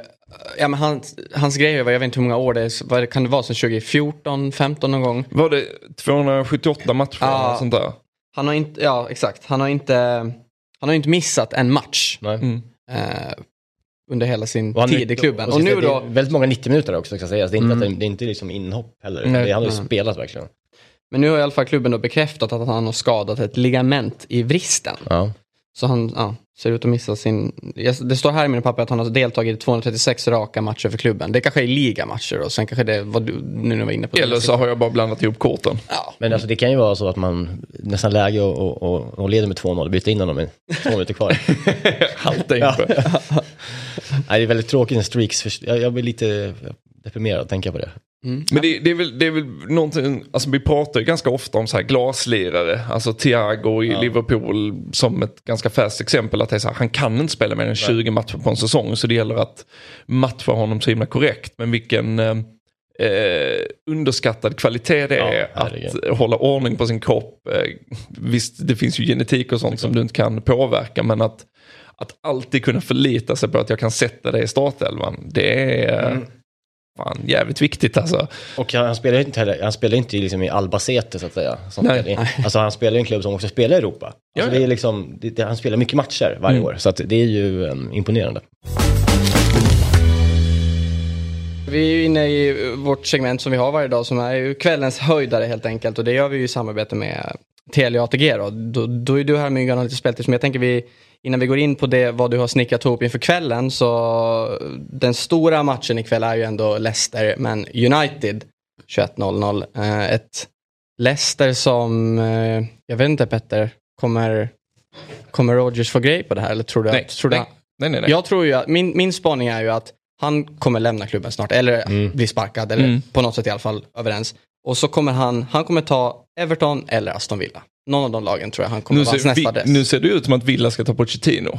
A: ja, men hans, hans grej var, jag vet inte hur många år det är, vad kan det vara, sedan 2014, 15 någon gång?
C: Var det 278 matcher
A: Ja.
C: eller sånt där?
A: Han har inte, ja exakt, han har inte, han har inte missat en match
B: Nej.
C: Mm.
A: eh, under hela sin
B: Och han-
A: tid i klubben.
B: och
A: Och nu
B: det är
A: då,
B: väldigt många 90 minuter också ska sägas. Det är inte,
C: Mm.
B: att det, det är inte liksom inhopp heller.
C: Nej.
B: Det, han har ju spelat verkligen.
A: men nu har i alla fall klubben då bekräftat att han har skadat ett ligament i vristen.
B: Ja.
A: Så han ja, ser ut att missa sin... Det står här i mina papper att han har deltagit i 236 raka matcher för klubben. Det kanske är ligamatcher och sen kanske det vad du nu när var inne på. det.
C: Eller så har jag bara blandat ihop korten.
A: Ja.
B: Men alltså det kan ju vara så att man nästan läge och, och, och, leder med 2-0 och byter in honom med två minuter kvar.
C: Halta in på.
B: Nej, det är väldigt tråkigt med streaks. Jag, jag blir lite deprimerad att tänka på det.
A: Mm.
C: Men det, det, är väl, det är väl någonting, alltså vi pratar ju ganska ofta om så här glaslirare, alltså Thiago i
B: Ja.
C: Liverpool som ett ganska färskt exempel att det är så här, han kan inte spela mer än 20 matcher på en säsong så det gäller att matcha honom så himla korrekt. Men vilken eh, eh, underskattad kvalitet det
B: Ja,
C: är
B: herregud.
C: att hålla ordning på sin kropp. Eh, visst, det finns ju genetik och sånt som du inte kan påverka men att, att alltid kunna förlita sig på att jag kan sätta det i startelvan, det är...
B: Mm.
C: Fan jävligt viktigt alltså.
B: Och han spelar ju inte heller, han spelar inte liksom i Albacete så att säga. Som
C: Nej.
B: i- Alltså han spelar i en klubb som också spelar i Europa. Alltså
C: Ja, ja.
B: det är liksom, det, det, han spelar mycket matcher varje
C: Mm.
B: år, så att det är ju um, imponerande.
A: Vi är ju inne i vårt segment som vi har varje dag som är ju kvällens höjdare helt enkelt och det gör vi ju i samarbete med Telia ATG då. Då, då är du här Myggan och lite speltips men jag tänker vi innan vi går in på det vad du har snickrat ihop inför kvällen så den stora matchen ikväll är ju ändå Leicester men United 21.00. Eh, ett Leicester som, eh, jag vet inte Petter, kommer, kommer Rogers få grej på det här eller tror du
C: Nej,
A: att, tror du
C: nej, nej, nej. nej.
A: jag tror ju att, min, min spaning är ju att han kommer lämna klubben snart, eller
B: Mm.
A: bli sparkad, eller
C: Mm.
A: på något sätt i alla fall överens. Och så kommer han, han kommer ta Everton eller Aston Villa. Någon av de lagen tror jag han kommer
C: nu,
A: vara hans
C: ser,
A: nästa
C: vi,
A: adress.
C: nu ser det ut som att Villa ska ta Pochettino.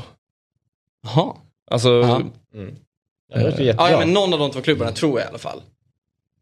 A: Jaha.
C: Alltså,
A: Ja.
B: Ja, det låter
A: Ja, ja, men någon av de två klubbarna tror jag i alla fall.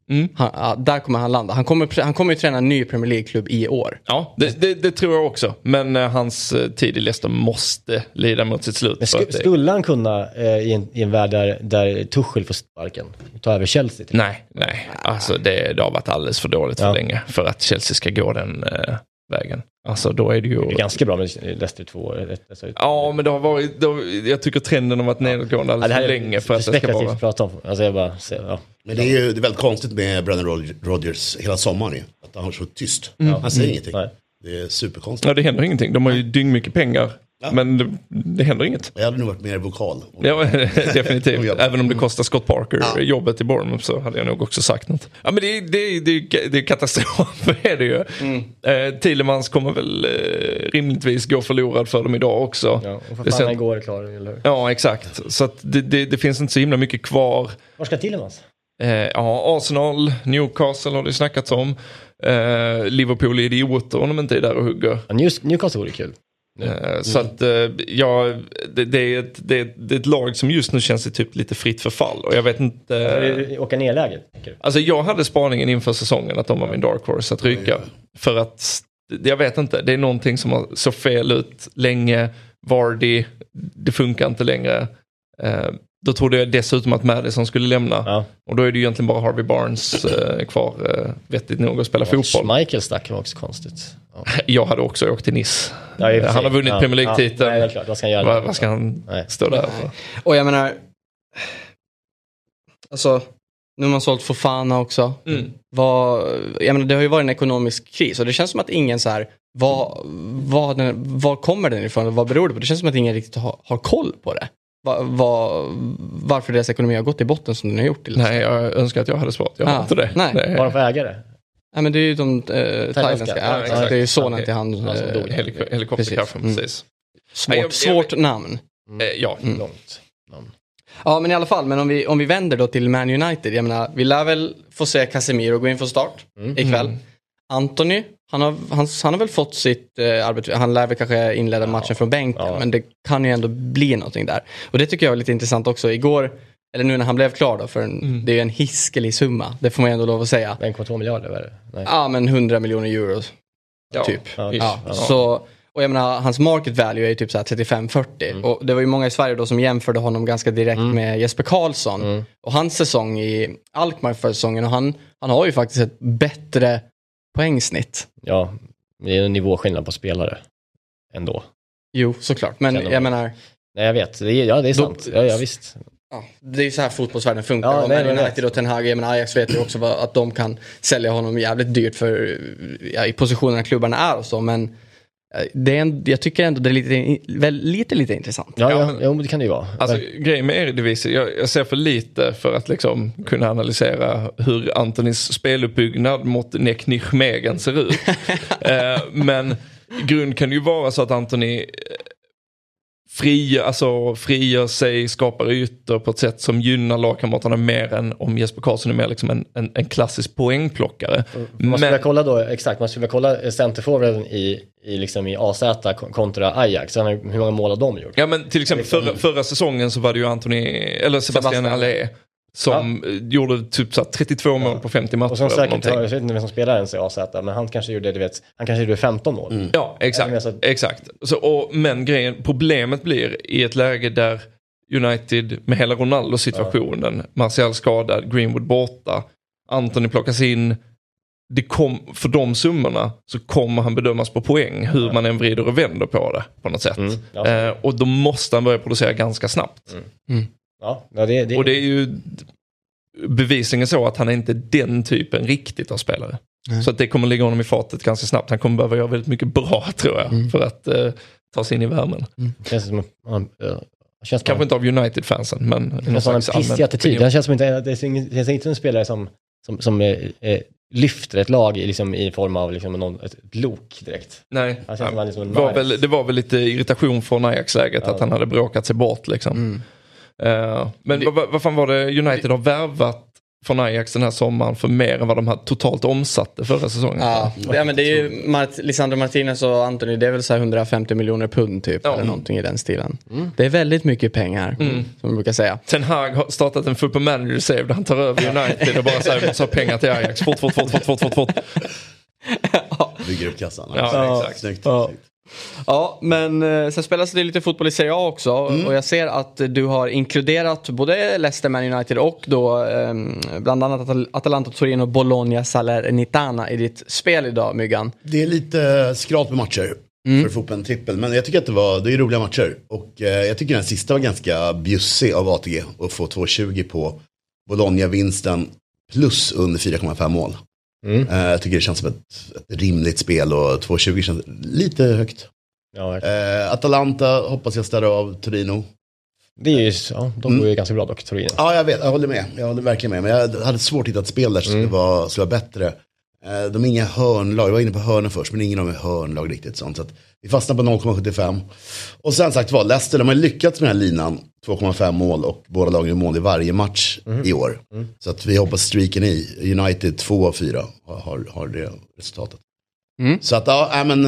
C: Mm.
A: Han, ja, där kommer han landa. Han kommer, han kommer ju träna en ny Premier League-klubb i år.
C: Ja, det, det, det tror jag också. Men eh, hans eh, tid i Leicester måste lida mot sitt slut. För att det-
B: skulle han kunna eh, i, en, i en värld där, där Tuchel får sparken, ta över Chelsea?
C: Nej, nej. Alltså det, det har varit alldeles för dåligt för
B: Ja.
C: länge för att Chelsea ska gå den eh, vägen. Alltså då är det ju...
B: Det är ganska bra med Leicester två år. ett- alltså,
C: Ja, men det har varit... Det har, jag tycker trenden har varit nedåtgående
B: Ja,
C: alldeles
B: här
C: för
B: är
C: länge för att det ska vara...
B: att prata om. Alltså jag bara, ser, ja.
F: Men det är ju det är väldigt konstigt med Brennan Rodgers hela sommaren ju. Att han har så tyst. Han säger ingenting.
B: Nej.
F: Det är superkonstigt.
C: Ja, det händer ingenting. De har ju dyngmycket pengar.
F: Ja.
C: Men det, det händer inget.
F: Jag hade nog varit mer vokal.
C: Ja, definitivt. Även om det kostar Scott Parker
F: Ja.
C: jobbet i Bournemouth så hade jag nog också sagt något. Ja men det är, det det är, det är katastrof är det ju. Eh, Thielemans kommer väl eh, rimligtvis gå förlorad för dem idag också.
B: Ja, och för fan igår är klar, eller hur?
C: Ja exakt. Så att det, det, det finns inte så himla mycket kvar.
B: Var ska Tillemans?
C: Eh, ja, Arsenal, Newcastle har det snackats om. Eh, Liverpool är idioter om de inte är där och hugger.
B: Ja, Newcastle vore kul.
C: Eh, Så att eh, ja, det, det, är ett, det, det är ett lag som just nu känns typ lite fritt för fall. Och jag vet inte.
B: Åka ner-läget, tänker du?
C: Alltså jag hade spaningen inför säsongen att de var min dark horse att ryka. För att, jag vet inte, det är någonting som har så fel ut länge. Vardy, det funkar inte längre. Eh, då trodde jag dessutom att Madison skulle lämna.
B: Ja.
C: Och då är det ju egentligen bara Harvey Barnes eh, kvar, eh, vettigt nog, att spela fotboll.
B: Michael stack var också konstigt. Ja.
C: Jag hade också åkt till Nice.
B: Ja, för
C: Han har vunnit
B: Ja,
C: Premier League-titeln.
B: Ja. Vad ska han göra?
C: Vad, vad ska han stå där för?
A: Och jag menar, alltså, nu har man sålt Fofana också.
C: Mm.
A: Vad, jag menar, det har ju varit en ekonomisk kris och det känns som att ingen så här, vad, vad den, var kommer den ifrån och vad beror det på? Det känns som att ingen riktigt har, har koll på det. Va, va, varför deras ekonomi har gått i botten som den har gjort. Till
C: Nej, jag önskar att jag hade svarat. Jag har
A: Ah,
C: inte det.
A: nej.
B: Vad har de för ägare?
A: Nej men det är ju de eh, thailändska.
B: Ja,
A: Ja, det är ju sonen till han.
B: Ja, som
A: eh,
B: dog.
C: Helik- Helikopterkaffen,
A: Precis.
C: precis.
A: svårt,
C: Nej, jag- jag
A: svårt
C: vet-
A: namn.
C: Eh, ja,
A: Mm.
B: Långt. namn.
A: Ja men i alla fall, men om vi, om vi vänder då till Man United. Jag menar, vi lär väl få se Casemiro gå in från start
B: Mm.
A: ikväll. Anthony, han har, han, han har väl fått sitt eh, arbete, han lär väl kanske inleda matchen från bänken,
B: Ja.
A: men det kan ju ändå bli någonting där. Och det tycker jag är lite intressant också. Igår, eller nu när han blev klar då, för en,
C: Mm.
A: det är ju en hiskelig summa, det får man ju ändå lov att säga.
B: 1,2 miljarder var det? Nej.
A: Ja men 100 miljoner euro
C: ja.
A: typ.
B: Ja.
A: Ja,
B: Ja.
A: Så, och jag menar, hans market value är ju typ så här 35-40.
B: Mm.
A: Och det var ju många i Sverige då som jämförde honom ganska direkt med Jesper Karlsson.
B: Mm.
A: Och hans säsong i Alkmaar för säsongen. Och han, han har ju faktiskt ett bättre poängsnitt.
B: Ja, det är en nivåskillnad på spelare. Ändå.
A: Jo, såklart. Men jag menar,
B: Nej, jag vet. Det är, ja, det är
A: Då-
B: sant. Ja, ja, visst.
A: ja, det är ju så här fotbollsvärlden funkar.
B: Ja, nej, men
A: United och Ten Hag, jag menar Ajax vet ju också att de kan sälja honom jävligt dyrt för ja, i positionerna klubbarna är och så. Men det är en, jag tycker ändå det är lite, väl, lite, lite intressant.
B: Ja,
C: Ja,
B: ja,
C: men-
B: men det kan det ju vara.
C: Alltså grejen med Eredivisie, jag, jag ser för lite för att liksom kunna analysera hur Antonis speluppbyggnad mot Nek Nijmegen ser ut. eh, men grund kan ju vara så att Antoni frigör, alltså, frigör sig, skapar ytor på ett sätt som gynnar lagkamraterna mer än om Jesper Karlsson är mer liksom en, en, en klassisk poängplockare.
B: man skulle
C: Men-
B: vilja kolla då, exakt, man skulle kolla centerforwarden i, i, liksom i AZ kon- kontra Ajax. Hur många mål har de gjort?
C: Ja men till exempel förra, förra säsongen så var det ju Anthony, eller Sebastian
A: Sebastian.
C: Allé som eh, gjorde typ så här 32 mål på 50 matcher.
B: Och som
C: eller
B: säkert,
C: någonting.
B: jag vet inte vem som spelar ens i AZ, men han kanske gjorde, du vet, han kanske gjorde 15 mål.
C: Ja,
B: Eller
C: exakt.
B: så att-
C: exakt. Så, och, men grejen, problemet blir i ett läge där United med hela Ronaldo-situationen. Martial skadad, Greenwood borta, Anthony plockas in. Det kom, för de summorna så kommer han bedömas på poäng hur man än vrider och vänder på det på något sätt.
B: Mm, ja.
C: Eh, och då måste han börja producera ganska snabbt.
B: Ja, ja, det, det,
C: Och det är ju bevisligen så att han är inte den typen riktigt av spelare. Så att det kommer ligga honom i fatet ganska snabbt. Han kommer behöva göra väldigt mycket bra tror jag för att eh, ta sig in i värmen.
B: känns som han, ja, känns
C: Kanske inte av United-fansen men
B: Det känns som en pissig attityd. Han känns som inte, det är känns inte som en spelare som, som, som eh, eh, lyfter ett lag i, liksom, i form av liksom, någon, ett lok direkt.
C: Nej,
B: Han känns som han är som en
C: det, var väl, det var väl lite irritation från Ajax-läget
B: Ja.
C: att han hade bråkat sig bort liksom.
A: Mm.
C: Eh, men vad, vad fan var det United har värvat från Ajax den här sommaren för mer än vad de här totalt omsatte förra säsongen?
A: Ja, ja men det är ju Mart- Lisandro Martinez och Anthony, det är väl så här 150 miljoner pund typ.
C: Ja.
A: Eller någonting i den stilen. Det är väldigt mycket pengar, som man brukar säga.
C: Ten Hag har startat en football manager save där han tar över United och bara säger vi måste ha pengar till Ajax. Fort, fort, fort, fort, fort, fort, fort.
F: Bygger upp kassan.
C: Ja, exakt.
F: Snyggt.
A: Ja.
F: snyggt.
A: Ja, men eh, sen spelas det lite fotboll i Serie A också. Och jag ser att du har inkluderat både Leicester, Man United och då eh, bland annat Atal- Atalanta, Torino, Bologna, Salernitana i ditt spel idag, Myggan.
F: Det är lite skralt med matcher för fotbollen trippel. Men jag tycker att det var, det är roliga matcher. Och eh, jag tycker den sista var ganska bjussig av ATG. Att få 2,20 på Bologna-vinsten plus under 4,5 mål.
B: Mm.
F: Eh, jag tycker det känns som ett, ett rimligt spel och 2,20 känns lite högt.
B: Ja.
F: Eh, Atalanta hoppas jag städar av Torino.
B: det är ju, ja, de går ju ganska bra dock, Torino.
F: Ja, jag vet. Jag håller med. Jag håller verkligen med. Men jag hade svårt att hitta ett spel där som skulle, vara, skulle vara bättre. Eh, De är inga hörnlag. Jag var inne på hörnor först, men ingen av dem är hörnlag riktigt. Sånt. Så att vi fastnar på 0,75. Och sen sagt var, Leicester, de har lyckats med den här linan. 2,5 mål och båda lagen gör mål i varje match i år. Så att vi hoppas streaken i. United 2 av 4 har, har, det resultatet.
A: Mm.
F: Så att, ja, men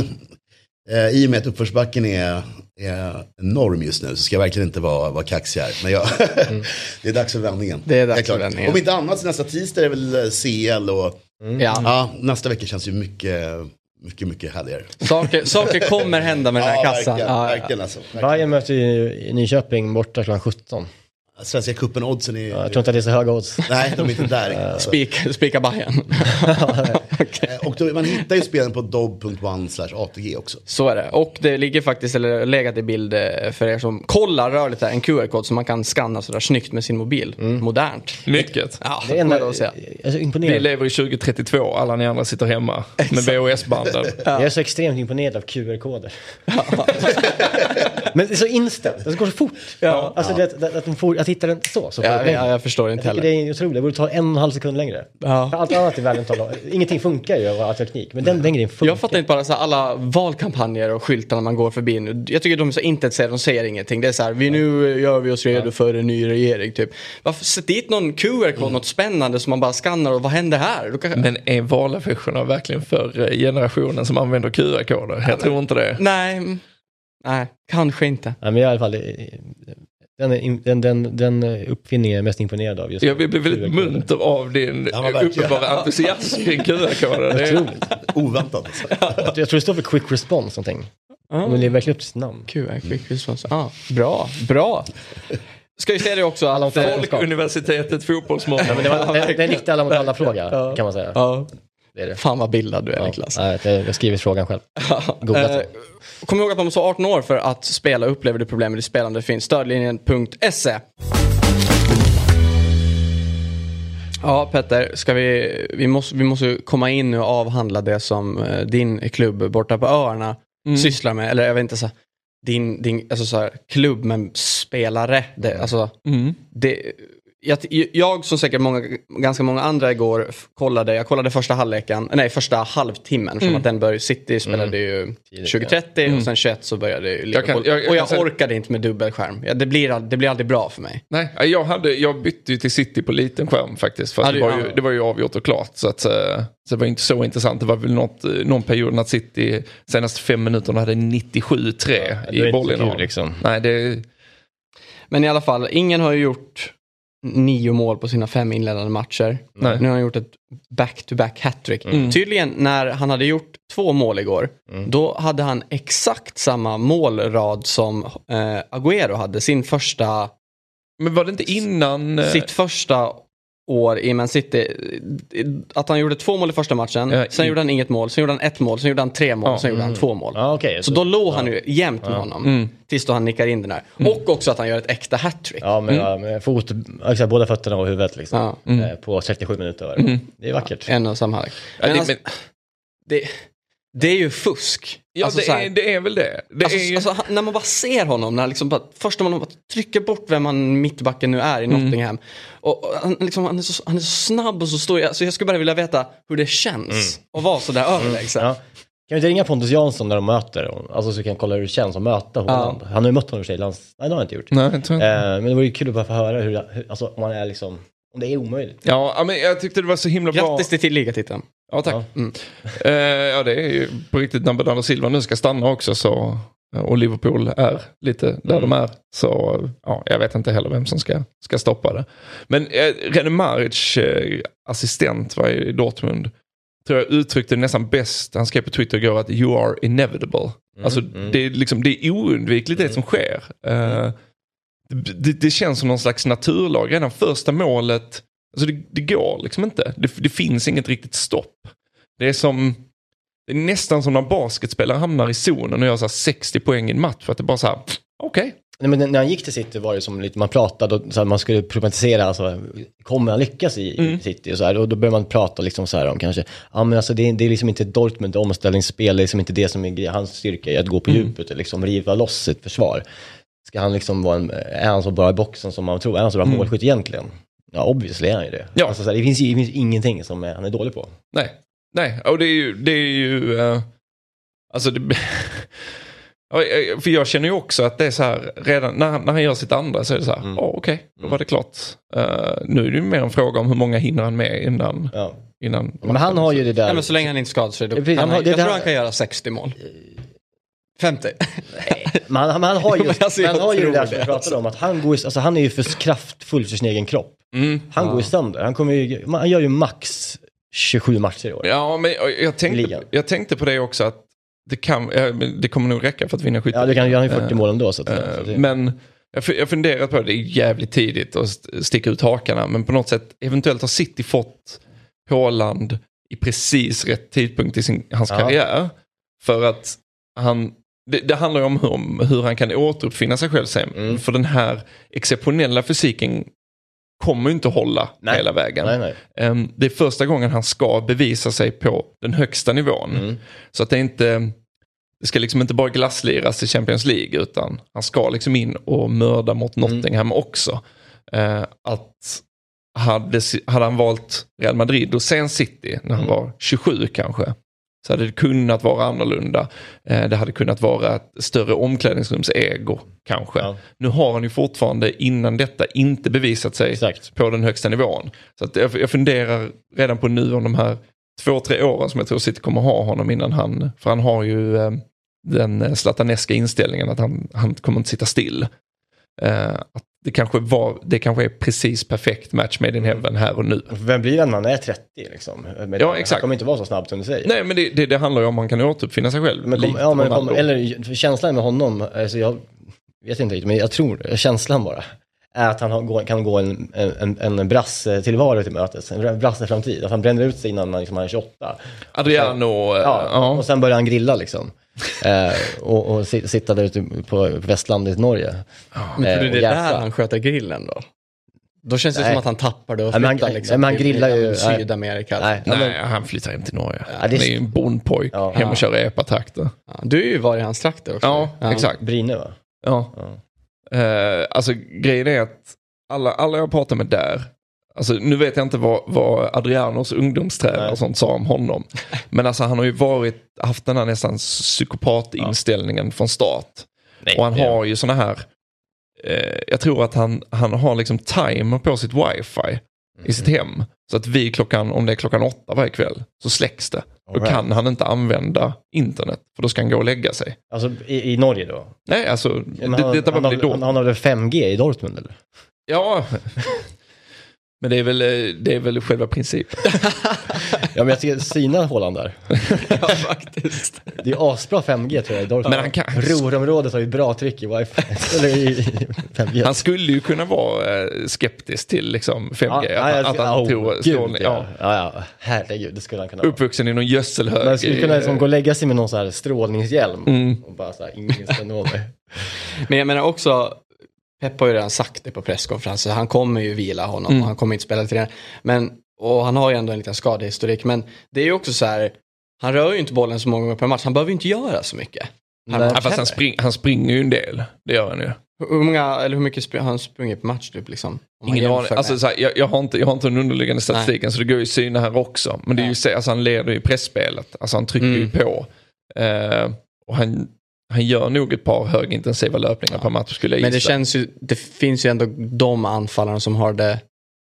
F: eh, i och med att uppförsbacken är, är enorm just nu så ska jag verkligen inte vara, vara kaxig här. Men jag, det är dags för vändningen.
A: Det är dags för vändningen.
F: Om inte annat så nästa tisdag är det väl eh, CL och
A: Ja.
F: ja, nästa vecka känns ju mycket, mycket, mycket härligare.
A: Saker, saker kommer hända med den här
F: Ja,
A: kassan.
F: verkligen,
A: Ja, ja.
F: verkligen alltså. Verkligen.
B: Bayern möter ju i Nyköping borta klockan 17.
F: Svenska cupen oddsen är
B: Ja, jag tror inte att det är så höga odds.
F: Nej, de är inte där. alltså.
A: Spik, spika Bajen.
F: Eh, Och då, man hittar ju spelen på dob.one ATG också.
A: Så är det. Och det ligger faktiskt, eller legat i bild eh, för er som kollar rörligt här, en QR-kod som man kan skanna sådär snyggt med sin mobil. Modernt.
C: Mycket.
A: Ja,
B: Det är
A: får
B: en,
A: jag då säga.
B: jag är så
C: Vi lever i 2032, alla ni andra sitter hemma med VHS-banden.
B: Jag är så extremt imponerad av QR-koder. Men det är så instant, det går så fort.
A: Ja.
B: Alltså det, det, att, de får, att hitta den så, så
A: Ja,
B: fort.
A: ja, jag förstår inte
B: Jag
A: heller.
B: det är otroligt, det borde ta en och en halv sekund längre.
A: Ja.
B: För Allt annat i världen tar Ingenting funkar ju av all teknik, men den, den grejen funkar.
A: Jag fattar inte bara så här, alla valkampanjer och skyltarna man går förbi nu. Jag tycker de är så intetsägande, de säger ingenting. Det är så här, vi nu gör vi oss redo för en ny regering typ. Varför sätt dit någon QR-kod, något spännande som man bara skannar och vad händer här? Då kan...
C: Men är valaffischerna verkligen för eh, generationen som använder QR-koder? Jag tror inte det.
A: Nej, mm, nej, kanske inte.
B: Ja, men i alla fall, det- den, den, den, den uppfinningen är jag mest imponerad av. Just
C: Jag blir väldigt munter av din
F: Ja, men
C: uppenbara entusiasm kring QR-koder. Det är-
B: Otroligt.
F: Oväntat alltså.
B: Jag tror det står för quick response någonting. Men det lever verkligen upp till sitt namn.
A: QR, quick response. Ah, bra, bra. Ska vi säga det också att... Eh,
C: Folkuniversitetet fotbollsmål.
B: Ja, men det, var, en riktig alla mot alla fråga kan man säga.
A: Ja,
B: Det är det.
A: fan vad bildad du är
B: Ja.
A: Niklas.
B: Nej, jag har skrivit frågan själv. Googlat
A: Eh. Kom ihåg att man måste vara 18 år för att spela upplever du problem med ditt spelande finns stödlinjen.se. Ja Petter, ska vi, vi, måste, vi måste komma in och avhandla det som eh, din klubb borta på öarna sysslar med. Eller jag vet inte, så, här, din, din alltså, så här, klubb med spelare. Det, alltså,
C: Mm.
A: det, jag, jag som säkert många, ganska många andra igår kollade, jag kollade första halvleken, nej första halvtimmen som att den började, City spelade ju 2030 och sen 21 så började ju Liverpool.
C: kan- jag- jag
A: och jag
C: säga-
A: orkade inte med dubbelskärm. Ja, det, blir, det blir aldrig bra för mig.
C: Nej, jag, hade, jag bytte ju till City på liten skärm faktiskt. För att
A: Ja,
C: det, var ju,
A: ja.
C: det var ju avgjort och klart. Så, att, eh, så det var inte så intressant. Det var väl något, eh, någon period när City senaste fem minuterna hade 97-3
B: det är
C: i bollen.
B: kul, liksom.
C: Nej, det,
A: Men i alla fall, ingen har ju gjort nio mål på sina fem inledande matcher.
C: Nej.
A: Nu har han gjort ett back-to-back hattrick. Tydligen när han hade gjort två mål igår, då hade han exakt samma målrad som eh, Agüero hade, sin första
C: Men var det inte innan... eh,
A: Sitt första år i Man City, att han gjorde två mål i första matchen,
C: Ja,
A: sen
C: i-
A: gjorde han inget mål, sen gjorde han ett mål, sen gjorde han tre mål,
C: Ja,
A: sen gjorde han två mål.
B: Ja, okej.
A: Så då låg han ju jämnt med honom.
C: Mm.
A: Tills då han nickar in den här. Och också att han gör ett äkta hattrick.
B: Ja, med, ja, med fot, exakt, båda fötterna och huvudet liksom.
A: Ja.
B: Eh, På 37 minuter var det. Det är vackert.
A: En och samma Men
C: det-
A: alltså,
C: men-
A: det, det är ju fusk.
C: Ja,
A: Alltså
C: det, är, det är väl det. det
A: Alltså,
C: är ju...
A: alltså, när man bara ser honom, när liksom bara, först när man bara trycker bort vem han mittbacken nu är i
C: Mm.
A: Nottingham. Och, och han, liksom, han, är så, han är så snabb och så stor. Alltså, jag skulle bara vilja veta hur det känns att vara så där överlägsen.
B: Ja. Kan vi inte ringa Pontus Jansson när de möter honom? Alltså så kan jag kolla hur det känns att möta Holland. Han har ju mött honom i sig lands... Nej, det har han inte gjort.
C: Nej, inte.
B: Eh, men det vore ju kul att bara få höra hur, hur alltså, om man är liksom... Om det är omöjligt.
C: Ja, ja, men jag tyckte det var så himla bra.
A: Grattis till, till ligatiteln.
C: Ja, tack.
B: Ja.
A: Mm.
C: Eh, ja, det är ju på riktigt när Bernardo Silva nu ska stanna också så, och Liverpool är lite där de är. Så ja, jag vet inte heller vem som ska, ska stoppa det. Men eh, René Maric, eh, assistent var i Dortmund, tror jag uttryckte det nästan bäst. Han skrev på Twitter igår att you are inevitable. alltså Det, är liksom, det är oundvikligt det som sker. Eh, det, det, det känns som någon slags naturlag. Redan första målet, alltså det, det går liksom inte. Det, det finns inget riktigt stopp. Det är som, det är nästan som när basketspelare hamnar i zonen och gör så här 60 poäng i en match. För att det bara så här, okej.
B: Nej, men när han gick till City var det som lite, man pratade och så här, man skulle problematisera, alltså, kommer han lyckas i, i City och så här, och då börjar man prata liksom så här om kanske, ja men alltså det, är- det är liksom inte Dortmund omställningsspel, det är liksom inte det som är hans styrka, att gå på djupet och liksom riva loss ett försvar. Ska han liksom vara en, är han så bra i boxen som man tror, är han så bra målskytt egentligen? Ja, obviously är han ju det.
C: Ja.
B: Alltså, så här, det, finns, ju- det finns ingenting som är, han är dålig på.
C: Nej, nej. Och det är ju, det är ju eh, alltså det, eh, för jag känner ju också att det är så här, redan när han, när han gör sitt andra så är det så här, ja okej, då var det klart. Eh, nu är det ju mer en fråga om hur många hinner han med innan.
B: Ja.
C: innan
B: Men han har ju det där...
A: Ja, men så länge han inte skadar sig. Då,
B: Ja, precis,
A: han,
B: han har- det
A: jag tror
B: där-
A: han kan göra 60 mål. 50.
B: Men han, men han har ju,
A: alltså,
B: han
A: jag
B: har ju det där
A: det,
B: som vi pratade om, att han, går, alltså, han är ju för kraftfull för sin egen kropp.
C: Mm.
B: Han går ju sönder. Han, kommer ju, han gör ju max 27 matcher i år.
C: Ja, men jag, tänkte, jag tänkte på det också att det, kan, ja, det kommer nog räcka för att vinna skytteligan.
B: Ja, du kan göra ju 40
C: Eh,
B: mål ändå. Så att,
C: Eh,
B: så det,
C: Men jag fu- jag har funderat på det, det är jävligt tidigt att st- sticka ut hakarna. Men på något sätt, eventuellt har City fått Haaland i precis rätt tidpunkt i sin, hans
B: Ja.
C: karriär. För att han, det, det handlar ju om hur, hur han kan återuppfinna sig själv sen.
B: Mm.
C: För den här exceptionella fysiken kommer inte hålla
B: Nej.
C: hela vägen.
B: nej, nej.
C: Ehm, Det är första gången han ska bevisa sig på den högsta nivån.
B: Mm.
C: Så att det inte, det ska liksom inte bara glassliras i Champions League utan han ska liksom in och mörda mot
B: Mm.
C: Nottingham också. Eh, att hade, hade han valt Real Madrid och sen City när han
B: Mm.
C: var 27 kanske. Så hade det kunnat vara annorlunda. Eh, det hade kunnat vara ett större omklädningsrumsego kanske.
B: Ja.
C: Nu har han ju fortfarande innan detta inte bevisat sig
B: Exakt.
C: på den högsta nivån. Så att jag, jag funderar redan på nu om de här två, tre åren som jag tror City kommer ha honom innan han, för han har ju eh, den slataneska inställningen att han, han kommer inte sitta still. Eh, att det, kanske var, det kanske är precis perfekt match made in heaven här och nu.
B: Vem blir när han är 30 liksom? Med
C: Ja,
B: det?
C: exakt.
B: Han kommer inte vara så snabb som du säger.
C: Nej men det, det, det handlar ju om man kan återuppfinna sig själv.
B: Men kom, ja, men kom, eller känslan med honom, alltså jag vet inte riktigt, men jag tror, känslan bara, är att han kan gå en, en, en brasse-tillvaro till mötes, en brasse-framtid. Att han bränner ut sig innan man, liksom, han är 28.
C: Adriano, eh,
B: Ja,
C: ja.
B: och sen börjar han grilla liksom. eh, och, och si- sitta där ute på, västlandet i Norge.
A: Men
B: Eh,
A: tror du
B: och
A: det är där han sköter grillen då? Då känns det
B: Nej.
A: som att han tappar det och
B: Nej, men han-
A: flyttar
B: nej,
A: liksom
B: men han grillar ju-
A: Sydamerika.
B: Nej, ja,
C: Nej, han flyttar hem till Norge.
B: Ja,
C: Han
B: det-
C: är ju en bondpojk,
B: Ja.
C: hem och kör epatrakter.
A: Ja, du är ju var i hans trakter också.
C: Ja, exakt.
B: Brine va?
C: Ja.
B: Ja.
C: Eh, alltså grejen är att alla, alla jag pratar med där, alltså nu vet jag inte vad, vad Adrianos ungdomstränare
B: Nej.
C: och sånt sa om honom. Men alltså han har ju varit, haft den här nästan psykopatinställningen från start. och han
B: det-
C: har ju såna här, eh, jag tror att han, han har liksom timer på sitt wifi i sitt hem. Så att vi klockan, om det är klockan åtta varje kväll, så släcks det. Då
B: Alright.
C: kan han inte använda internet, för då ska han gå och lägga sig.
B: Alltså i, i Norge då?
C: Nej, alltså,
B: Men
C: det,
B: han,
C: detta var
B: han,
C: väl då.
B: han, han har väl 5G i Dortmund eller?
C: Ja, men det är väl, eh, det är väl själva principen.
B: Ja, men jag tycker syna Håland där.
A: ja, faktiskt.
B: Det är asbra 5G tror jag i Dortmund.
C: Men han kan-
B: Ruhrområdet har ju bra tryck i wifi. Eller i 5G.
C: Han skulle ju kunna vara eh, skeptisk till liksom 5G.
B: ja,
C: att,
B: jag
C: att han
B: oh,
C: tror
B: gud,
C: strålning.
B: ja.
C: Ja.
B: Ja, herregud, det skulle han kunna vara.
C: Uppvuxen i någon gödselhög.
B: Man skulle kunna liksom gå och lägga sig med någon så här strålningshjälm
C: Mm.
B: och bara så här, ingen ska nå mig.
A: Men jag menar också, Pep har ju redan sagt det på presskonferensen, han kommer ju vila honom
C: Mm.
A: och han kommer inte spela till det. Men, och han har ju ändå en liten skadehistorik, men det är ju också så här, han rör ju inte bollen så många gånger per match, han behöver ju inte göra så mycket. Han,
B: Nej.
C: Ja, fast han, spring, han springer ju en del. Det gör han ju.
A: Hur många, eller hur mycket har han sprungit per match typ liksom?
C: Ingen aning. Alltså, här, jag, jag, har inte, jag har inte den underliggande statistiken så det går ju att syna här också. Men det är ju, så- alltså, han leder ju pressspelet. Alltså han trycker ju
A: Mm.
C: på. Eh, och han, han gör nog ett par högintensiva löpningar per match skulle jag
A: Men det
C: gissa.
A: känns ju, det finns ju ändå de anfallarna som har det,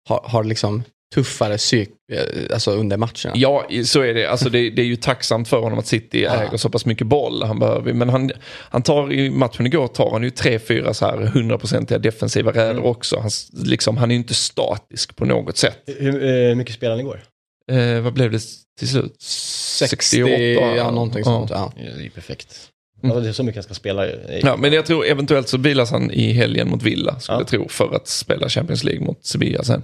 A: har, har liksom tuffare psyk, eh, alltså under matcherna.
C: Ja, så är det. Alltså det, det är ju tacksamt för honom att City
A: Ja.
C: äger så pass mycket boll. Han behöver, men han, han tar i matchen igår tar han ju tre, fyra så här hundraprocentiga defensiva räder
A: Mm.
C: också. Han, liksom, han är ju inte statisk på något sätt.
B: Hur eh, mycket spelade han igår?
C: Eh, vad blev det till slut?
A: 60, ja någonting sånt. Ja.
B: Det är ju perfekt.
C: Mm.
B: Ja, det är så mycket han ska spela. i-
C: Ja, men jag tror eventuellt så vilas han i helgen mot Villa, skulle
B: Ja.
C: jag tro, för att spela Champions League mot Sevilla sen.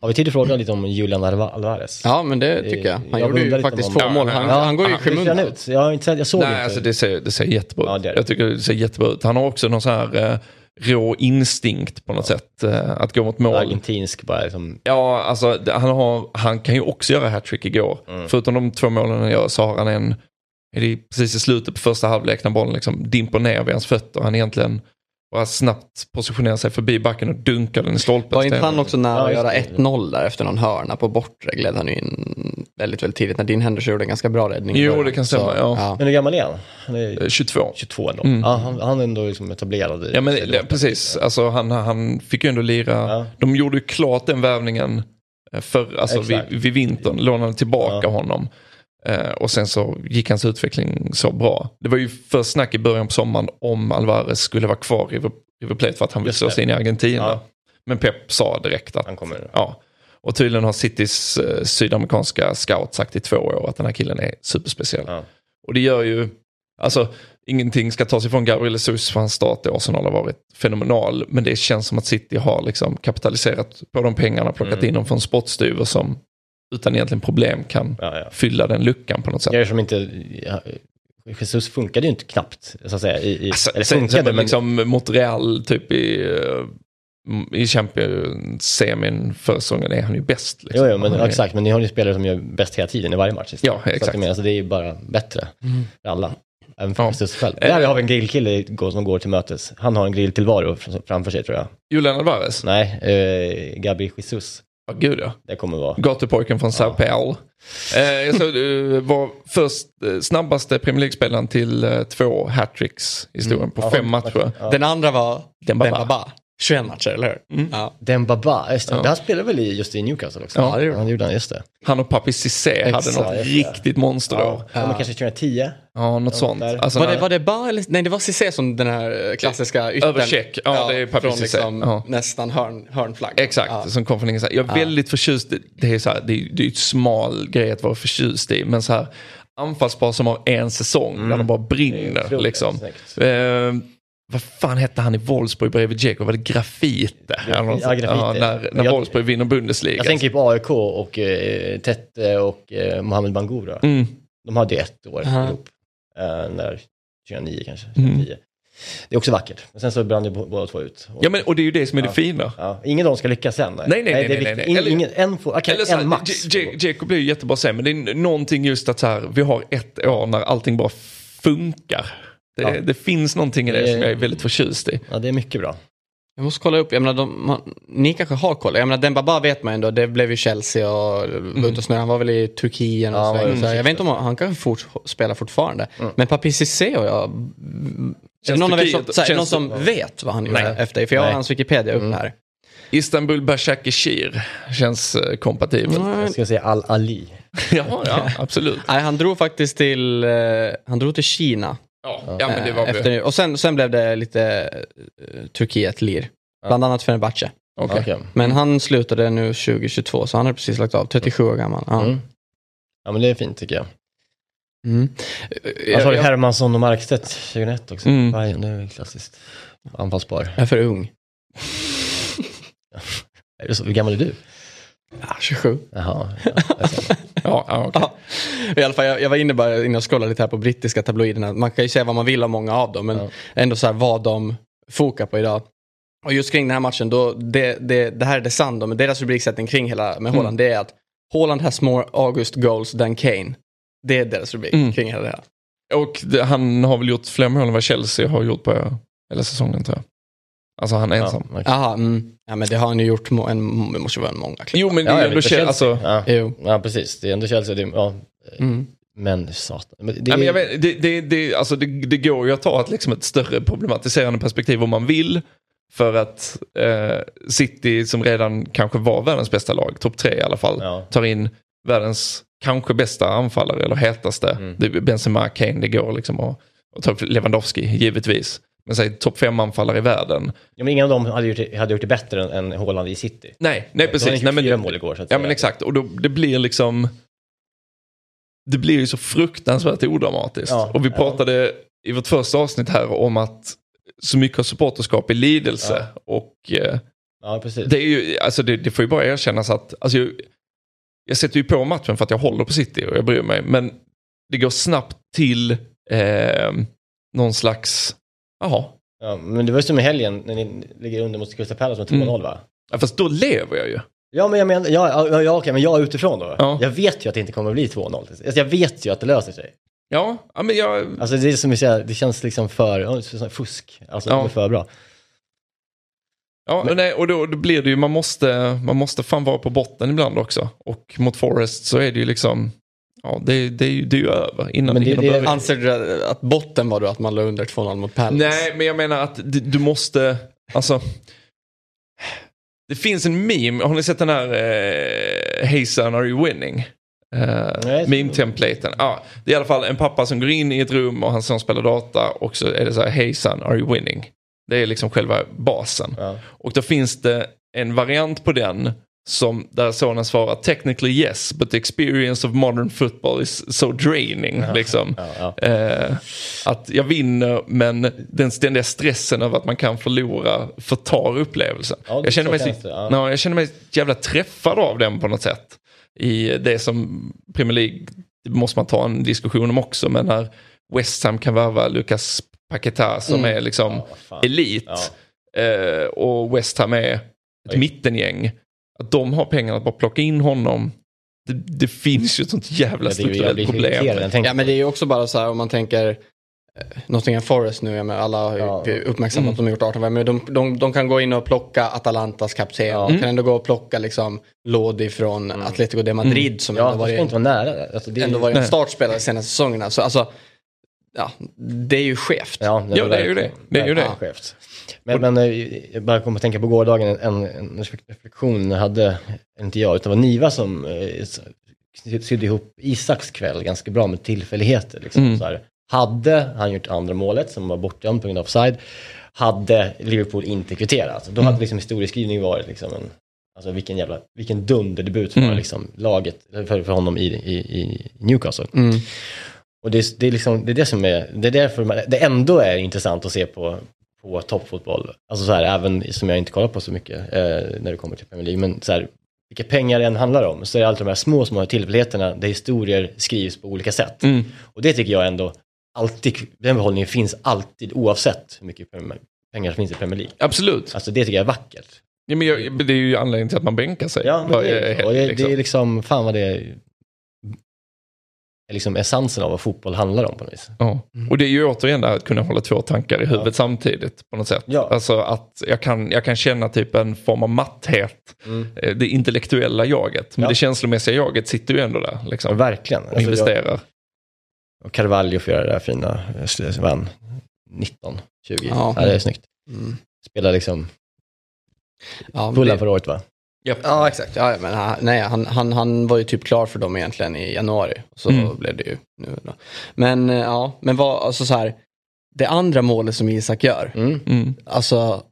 B: Har vi tid att fråga lite om Julian Alva- Alvarez?
A: ja, men det tycker jag. Han
B: Jag
A: gjorde ju faktiskt två
C: Ja,
A: mål.
C: ja,
A: Han,
C: ja.
A: han går ju i skymundan.
B: ut? Jag har inte sett, jag såg
C: Nej,
B: inte.
C: alltså det ser, det ser jättebra
B: Ja,
C: ut.
B: det är det.
C: Jag tycker det ser jättebra ut. Han har också någon sån här eh, rå instinkt på något sätt, eh, att gå mot mål.
B: Argentinsk bara liksom.
C: Ja, alltså det- han, har, han kan ju också göra hattrick igår.
B: Mm.
C: Förutom de två målen han gör så har han en, är det precis i slutet på första halvlek när bollen liksom dimper ner vid hans fötter. Han egentligen bara snabbt positionerar sig förbi backen och dunkar den i stolpen.
A: Var inte han också nära
B: Ja,
A: att göra
B: det.
A: 1-0 där efter någon hörna på bortre gled han in väldigt, väldigt tidigt när din Henderson gjorde en ganska bra räddning.
C: Jo, det kan stämma, ja.
B: Men hur gammal är han? Han är
C: Eh, 22.
B: 22 ändå.
C: Mm.
B: Ja, han, han är ändå liksom etablerad. i-
C: Ja men det, precis, alltså, han, han fick ju ändå lira.
B: Ja.
C: De gjorde ju klart den värvningen eh, för, alltså, vid, vid vintern, lånade tillbaka
B: Ja.
C: honom. Eh, och sen så gick hans utveckling så bra. Det var ju först snack i början på sommaren om Alvarez skulle vara kvar i River, Plate för att han vill
B: Just
C: slå sig in i Argentina.
B: Ja.
C: Men Pep sa direkt att
B: Han kommer.
C: Ja. Och tydligen har Citys eh, sydamerikanska scout sagt i två år att den här killen är superspeciell.
B: Ja.
C: Och det gör ju, alltså ingenting ska tas ifrån Gabriel Jesus för hans start i Arsenal har varit fenomenal. Men det känns som att City har liksom kapitaliserat på de pengarna, plockat
B: Mm.
C: in dem från spottstyver som utan egentligen problem kan
B: Ja, ja.
C: fylla den luckan på något sätt.
B: Jag är som inte... Ja, Jesus funkade ju inte knappt, så att säga. I, i,
C: Alltså,
B: eller funkade,
C: sen,
B: men...
C: liksom mot Real typ i, eh, i Champions-semin förra säsongen är han ju bäst. Liksom.
B: Jo, jo, men
C: är-
B: exakt. Men ni har ju spelare som gör bäst hela tiden i varje match.
C: Ja,
B: Så att
C: exakt.
B: jag menar, alltså, det är ju bara bättre för alla. Även för
C: Ja.
B: Jesus själv. Där har vi en grillkille som går till mötes. Han har en grilltillvaro fr- framför sig tror jag.
C: Julian Alvarez?
B: Nej, eh, Gabi Jesus.
C: Ja, gud ja.
B: Det kommer vara.
C: Gatupojken från Sao Paulo. Eh, jag såg du var först eh, snabbaste Premier League-spelaren till eh, två hattricks i historien på
B: Ja,
C: fem matcher.
B: Ja.
A: Den andra var
C: Dembaba.
A: Dembaba. 21 matcher, eller hur?
C: Mm.
A: Ja.
B: Dembaba, just det.
C: Ja.
B: Han spelade väl i, just i Newcastle också?
C: Ja,
A: det gjorde
B: han. gjorde han, just det.
C: Han och Papi Cissé hade något
B: det.
C: riktigt monsterår.
B: Ja.
C: Ja.
B: Ja. Men kanske 2010?
C: något sånt.
B: där.
C: Alltså,
A: Var, det,
C: när-
A: var det Ba eller? Nej, det var Cissé som den här klassiska yttern.
C: Över check. Ja, det är Papi
A: Från
C: Cissé.
A: liksom
C: Ja.
A: nästan hörn, hörnflagg.
C: Exakt,
A: Ja.
C: som kom från ingenstans. Jag är väldigt förtjust, det är så här, det är, det är ett smal grej att vara förtjust i, men så här anfallspar som har en säsong där de bara brinner. Liksom. Vad fan hette han i Wolfsburg bredvid Dzeko? Var det Grafite?
B: Ja. Grafite.
C: Ja, när när
B: Jag-
C: Wolfsburg vinner Bundesliga.
B: Jag tänker på AIK och eh, Tette och eh, Mohamed Bangura.
C: Mm.
B: De hade ett år
A: Aha.
B: ihop. Eh, när 2009 kanske,
C: Mm.
B: 2010. Det är också vackert. Men sen så brann ju båda två ut. Och,
C: Ja, men, och det är ju det som är det
B: Ja.
C: fina.
B: ja, ingen av dem ska lyckas sen.
C: Nej, nej, nej,
B: det
C: nej,
B: viktigt.
C: nej.
B: In,
C: Eller-
B: ingen, en, får, okay,
C: Eller så
B: en max.
C: Jacob blir ju jättebra sen, men det är någonting just att så här, vi har ett år när allting bara funkar. Det,
B: Ja.
C: det finns någonting i det
B: Det-
C: som jag är väldigt förtjust i.
B: Ja, det är mycket bra.
A: Jag måste kolla upp, jag menar, de, man, ni kanske har koll. Jag menar, Dembaba vet man ändå, det blev ju Chelsea och ute och. Han var väl i Turkiet och
B: Ja, han var
A: så Jag vet inte om han, han kanske fort, spelar fortfarande. Men Papi Cissé och jag, är
C: Känns
A: någon, som,
C: Turkiet-
A: så här,
C: känns-
A: någon som vet vad han gjorde
C: Nej.
A: efter? För jag har hans Wikipedia upp
B: Mm.
A: här.
C: Istanbul Başakşehir känns eh, kompatibelt.
B: Jag ska säga Al-Ali.
C: Ja, ja, absolut.
A: Nej, han drog faktiskt till, eh, han drog till Kina.
C: Ja, ja men det var
A: eh, efter, och sen, sen blev det lite uh, Turkiet-lir. Bland annat Fenerbahce.
C: Okej.
B: Okej.
A: Men han slutade nu 2022 så han har precis lagt av, 37 år gammal. Ja.
B: Mm. Ja, men det är fint tycker jag.
A: Mm.
B: Jag ju
A: jag,
B: Hermansson och Markstedt 2001 också.
C: Mm.
B: Bayern, det är väl klassiskt. Anfallspar.
A: jag är för ung.
B: Är det så? Hur gammal är du?
A: Ja, 27.
B: Jaha. Ja, jag.
C: Ja, ja, okej.
A: Ja. I alla fall, jag, jag var inne bara inne och scrollade lite här på brittiska tabloiderna. Man kan ju säga vad man vill om många av dem, men
B: Ja.
A: ändå så här vad de fokar på idag. Och just kring den här matchen, då, det, det, det här är det sann då, men deras rubriksättning kring hela med Holland, det är att Holland has more August goals than Kane. Det är deras rubrik
C: Mm.
A: kring hela det här.
C: Och det, han har väl gjort fler mål än vad Chelsea har gjort på hela säsongen tror jag. Alltså han är ensam.
B: Ja,
A: Jaha, mm. ja men det har han ju gjort, må- en, det måste ju vara en många klipp.
C: Jo men det
B: Ja,
C: är
B: jag
C: ändå Chelsea. Alltså,
B: ja.
A: Jo.
B: ja, precis. Det är ändå Chelsea. Det är, ja.
A: Mm.
B: Men satan. Men det,
C: Nej, men jag vet, det, det, det, alltså det, det går ju att ta ett, liksom ett större problematiserande perspektiv om man vill. För att eh, City som redan kanske var världens bästa lag, topp tre i alla fall,
B: Ja.
C: tar in världens kanske bästa anfallare eller hetaste.
B: Mm.
C: Det Benzema, Kane, det går liksom att och ta upp Lewandowski givetvis. Men säg topp fem anfallare i världen.
B: Ja, men ingen av dem hade gjort, det- hade gjort det bättre än, än Haaland i City.
C: Nej, nej precis.
B: hade han
C: Nej, men,
B: mål igår. Så att
C: Ja
B: säga.
C: men exakt, och då, det blir liksom Det blir ju så fruktansvärt odramatiskt.
B: Ja,
C: och vi
B: ja.
C: pratade i vårt första avsnitt här om att så mycket av supporterskap är lidelse. Och eh,
B: Ja, precis.
C: det, är ju, alltså det, det får ju bara erkännas att alltså, jag, jag sätter ju på matchen för att jag håller på City och jag bryr mig. Men det går snabbt till eh, någon slags, jaha,
B: Ja, men det var ju som i helgen när ni ligger under mot Crystal Palace med 2-0
C: Mm.
B: va?
C: ja, fast då lever jag ju.
B: Ja, men jag menar, ja, ja, ja, okej, men jag är utifrån då.
C: Ja.
B: Jag vet ju att det inte kommer att bli 2-0. Alltså, jag vet ju att det löser sig.
C: Ja, ja men jag,
B: Alltså det är som vi säger, det känns liksom för, så- fusk. Alltså
C: Ja.
B: det är för bra.
C: Ja, nej, och då, då blir det ju, man måste, man måste fan vara på botten ibland också. Och mot Forest så är det ju liksom, ja det, det, är, ju- det är ju över innan
B: Men
C: det,
B: det-
C: hinner
B: det-
C: börja.
A: Anser du att botten var då att man låg under 2-0 mot Palace?
C: Nej, men jag menar att du, du måste, alltså. Det finns en meme, har ni sett den här eh, Hey son, are you winning? Uh. Meme-templaten. Ja, det är i alla fall en pappa som går in i ett rum och hans son spelar data och så är det så här Hey son, are you winning? Det är liksom själva basen.
B: Ja.
C: Och då finns det en variant på den som där sonen svarar technically yes but the experience of modern football is so draining. Liksom.
B: Ja, ja.
C: Eh, att jag vinner men den ständiga stressen över att man kan förlora förtar upplevelsen.
B: Ja,
C: jag, känner mig så,
B: det, ja.
C: ja, jag känner mig jävla träffad av den på något sätt. I det som Premier League, måste man ta en diskussion om också, men när West Ham kan värva Lucas Paqueta som
A: Mm.
C: är liksom
B: Ja,
C: elit
B: Ja.
C: eh, och West Ham är ett
B: Oj.
C: mittengäng. Att de har pengar att bara plocka in honom. Det, det finns ju ett sånt jävla strukturellt problem.
A: Ja men det är ju också bara så här om man tänker eh, Nottingham Forest nu, ja, men alla har ju
B: Ja.
A: uppmärksammat att de har gjort 18 men de, de, de kan gå in och plocka Atalantas kapten.
B: Ja.
A: De kan ändå gå och plocka liksom Lodi från Atletico de Madrid som
B: Ja,
A: ändå varit,
B: inte vara nära. Alltså, det är,
A: ändå varit en startspelare de senaste säsongerna. Så alltså, ja, det är ju skevt.
B: Ja,
C: Ja, det är ju det. Det är ju det.
B: skevt. Men, men eh, jag bara kom att tänka på gårdagen, en, en reflektion hade, inte jag, utan det var Niva som eh, sy- sydde ihop Isaks kväll ganska bra med tillfälligheter. Liksom.
C: Mm.
B: Så här, hade han gjort andra målet, som var bortdömt på grund av offside, hade Liverpool inte kvitterat. Då hade liksom historieskrivningen varit liksom en, alltså vilken jävla, vilken dunderdebut för
C: Mm.
B: liksom laget, för, för honom i, i, i Newcastle.
A: Mm.
B: Och det, är- det, är liksom, det är det som är, det är därför man, det ändå är intressant att se på, på toppfotboll. Alltså så här, även som jag inte kollar på så mycket eh, när det kommer till Premier League, men så här, vilka pengar det än handlar om, så är det alltid de här små, små tillfälligheterna där historier skrivs på olika sätt.
C: Mm.
B: Och det tycker jag ändå alltid, den behållningen finns alltid oavsett hur mycket pengar som finns i Premier League.
C: Absolut.
B: Alltså det tycker jag är vackert.
C: Ja, men det är ju anledningen till att man bänkar sig.
B: Ja, men det, är, det,
C: liksom.
B: det är liksom, fan vad det är liksom essensen av vad fotboll handlar om på något vis.
C: Ja. Och det är ju återigen det här att kunna hålla två tankar i huvudet samtidigt på något sätt.
B: Ja.
C: Alltså att jag kan, jag kan känna typ en form av matthet. Eh, Det intellektuella jaget. Men
B: Ja.
C: det känslomässiga jaget sitter ju ändå där.
B: Ja,
C: Liksom,
B: verkligen.
C: och
B: Alltså, jag,
C: investerar.
B: och Carvalho får göra det där fina, vann 19, 20. Ja.
A: Ja.
B: det är snyggt.
A: Mm.
B: Spelar liksom
A: Ja,
B: Fulham
A: det-
B: förra året va?
A: Ja exakt, ja, men han, nej, han, han, han var ju typ klar för dem egentligen i januari. Så
C: Mm.
A: blev det ju nu då. Men eh, ja, men vad, alltså så här. Det andra målet som Isak gör,
B: Mm.
C: Mm.
A: alltså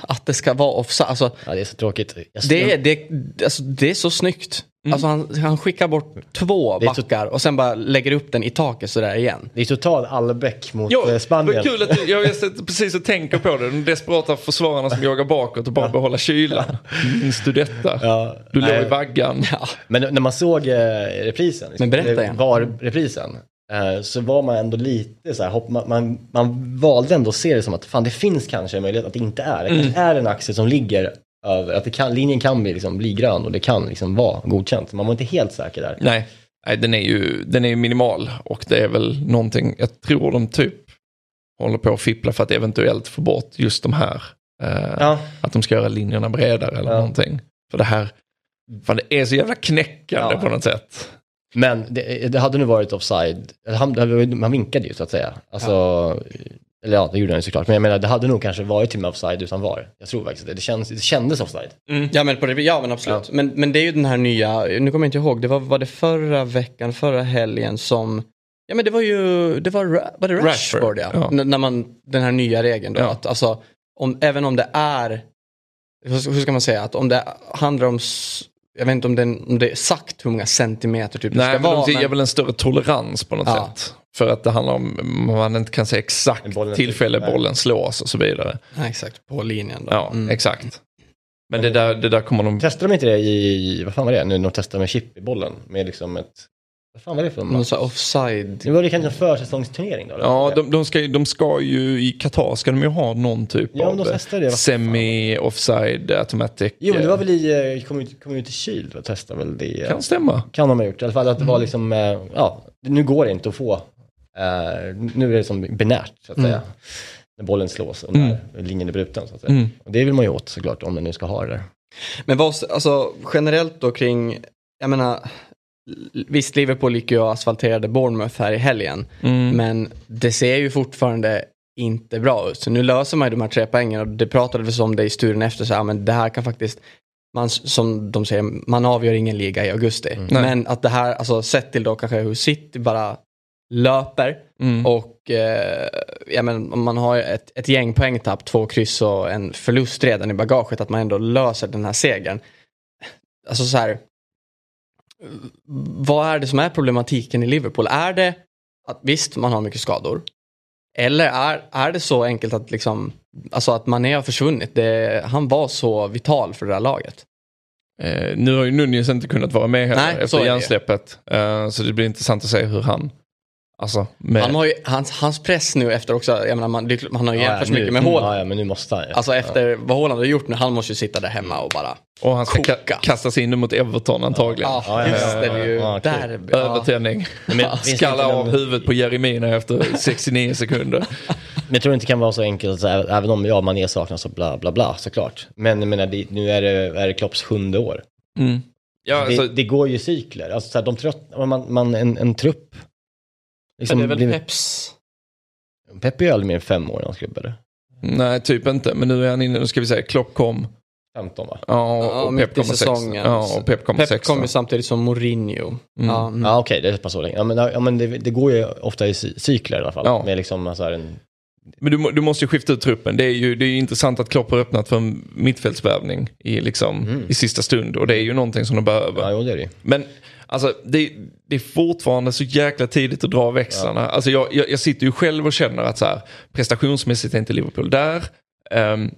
A: att det ska vara offside, alltså
B: Ja, det är så tråkigt. Jag,
A: det det, alltså, det är så snyggt. Alltså han, han skickar bort två backar och sen bara lägger upp den i taket sådär igen.
B: Det är total Albeck mot
C: Ja,
B: eh, Spanien.
C: kul att du, jag sitter precis och tänker på det. De desperata försvararna som jagar bakåt och bara behålla kylan. Minns du detta?
B: Ja,
C: Du låg
B: nej.
C: i vaggan.
B: Men när man såg eh, reprisen,
A: Men berätta igen.
B: VAR-reprisen, eh, så var man ändå lite så här, hopp, man, man, man valde ändå att se det som att fan det finns kanske en möjlighet att det inte är. Det
C: Mm.
B: är en axel som ligger att det kan, linjen kan bli, liksom, bli grön och det kan liksom vara godkänt. Man var inte helt säker där.
C: Nej, nej den, är ju, den är ju minimal och det är väl någonting, jag tror de typ håller på att fippla för att eventuellt få bort just de här. Eh,
B: Ja.
C: Att de ska göra linjerna bredare eller
B: Ja.
C: någonting. För det här, fan det är så jävla knäckande
B: Ja.
C: på något sätt.
B: Men det, det hade nu varit offside, han, han vinkade ju så att säga. Alltså, Eller ja, det gjorde han ju såklart. Men jag menar, det hade nog kanske varit till och med offside utan VAR. Jag tror faktiskt det. Det, känns, det kändes offside.
A: Ja men, på det, ja, men absolut. Men, men det är ju den här nya, nu kommer jag inte ihåg, det var, var det förra veckan, förra helgen som Ja men det var ju, det var, var det Rashford,
C: Rashford,
A: ja.
C: ja.
A: N- När man, den här nya regeln då.
C: Ja.
A: Att, alltså, om, även om det är, hur ska man säga, att om det handlar om, jag vet inte om det, om det är sagt hur många centimeter typ det
C: Nej,
A: ska
C: men
A: vara.
C: de ger
A: men-
C: väl en större tolerans på något
A: Ja.
C: sätt. För att det handlar om, man inte kan säga exakt
B: Bollen-
C: tillfälle
B: Nej.
C: bollen slås och så vidare.
A: Nej, exakt, på linjen då.
C: Ja,
A: Mm.
C: exakt. Men det där, det där kommer de...
B: Testade de inte det i, vad fan var det, nu när de testade med chip i bollen? Med liksom ett, vad fan var det för
A: Någon
B: match?
A: sån offside.
B: Det var det kanske en försäsongsturnering då? eller?
C: Ja, de, de, ska, ju- de ska ju i Qatar ska de ju ha någon typ
B: Ja, de
C: av
B: fan.
C: semi-offside automatic.
B: Jo, men det var
C: eh,
B: väl i eh, Community, community Shield, va? testade väl det. eh,
C: Kan stämma.
B: Kan de ha gjort. I alla fall att det
C: Mm.
B: var liksom, eh, ja, nu går det inte att få, eh, nu är det som binärt så att säga. När bollen slås och när linjen är bruten så att säga.
C: Mm.
B: Och det vill man ju åt såklart om man nu ska ha det där.
A: Men vad, alltså generellt då kring, jag menar, visst Liverpool gick ju och asfalterade Bournemouth här i helgen.
C: Mm.
A: Men det ser ju fortfarande inte bra ut. Så nu löser man ju de här tre poängen och det pratades om det i studien efter. Så, ja, men det här kan faktiskt, man, som de säger, man avgör ingen liga i augusti.
C: Mm.
A: Men att det här, alltså sett till då kanske hur City bara löper
C: Mm.
A: och eh, ja, men, om man har ett, ett gäng poängtapp, två kryss och en förlust redan i bagaget, att man ändå löser den här segern. Alltså så här, vad är det som är problematiken i Liverpool? Är det att visst, man har mycket skador. Eller är, är det så enkelt att liksom, alltså att Mané har försvunnit? Det, han var så vital för det här laget.
C: Eh, nu har ju Nunez inte kunnat vara med heller
A: Nej,
C: efter hjärnsläppet. Eh, så det blir intressant att se hur han, alltså med,
A: Han har ju, hans, hans press nu efter också, jag menar, man, det är han har ju jämfört så
B: nu,
A: mycket med Haaland.
B: Ja, ja, men nu måste han.
A: Alltså efter vad Haaland har gjort nu, han måste ju sitta där hemma och bara
C: och han ska ka-
A: koka.
C: kasta sig in mot Everton antagligen.
A: Ja,
B: Ja, ja,
A: just
B: ja,
A: det. det är ju
B: ja,
A: derby. Ja.
B: Det
C: Skalla av huvudet på Jeremina efter 69 sekunder.
B: Men jag tror inte det kan vara så enkelt, så här, även om ja, Mané saknas och bla bla bla såklart. Men jag menar, det, nu är det, är det Klopps sjunde år.
C: Mm. Ja, alltså,
B: det, det går ju cykler. Alltså, så här, de tröttnar, man, man, en, en trupp. Liksom,
A: det är väl
B: blir-
A: Peps.
B: Pep är ju aldrig mer än fem år i hans klubb, eller?
C: nej, typ inte. Men nu är han inne, nu ska vi säga, Klopp kom.
B: 15 va?
C: Ja,
A: Ja,
C: och Pep kommer sex.
A: säsongen.
C: Ja, och Pep kommer
A: Pep
C: sex.
A: kom ju samtidigt som Mourinho.
C: Mm.
A: Ja, mm.
B: Ja okej, det är pass så länge. Ja men, ja, men det, det går ju ofta i cy- cykler i alla fall.
C: Ja.
B: Med liksom så här en...
C: Men du, du måste ju skifta ut truppen. Det är ju det är ju intressant att Klopp har öppnat för en mittfältsvärvning i, liksom, i sista stund. Och det är ju någonting som de behöver.
B: Ja, jo det är det ju.
C: Men alltså, det, det är fortfarande så jäkla tidigt att dra växlarna. Alltså, jag, jag, jag sitter ju själv och känner att så här, prestationsmässigt är inte Liverpool där. Um,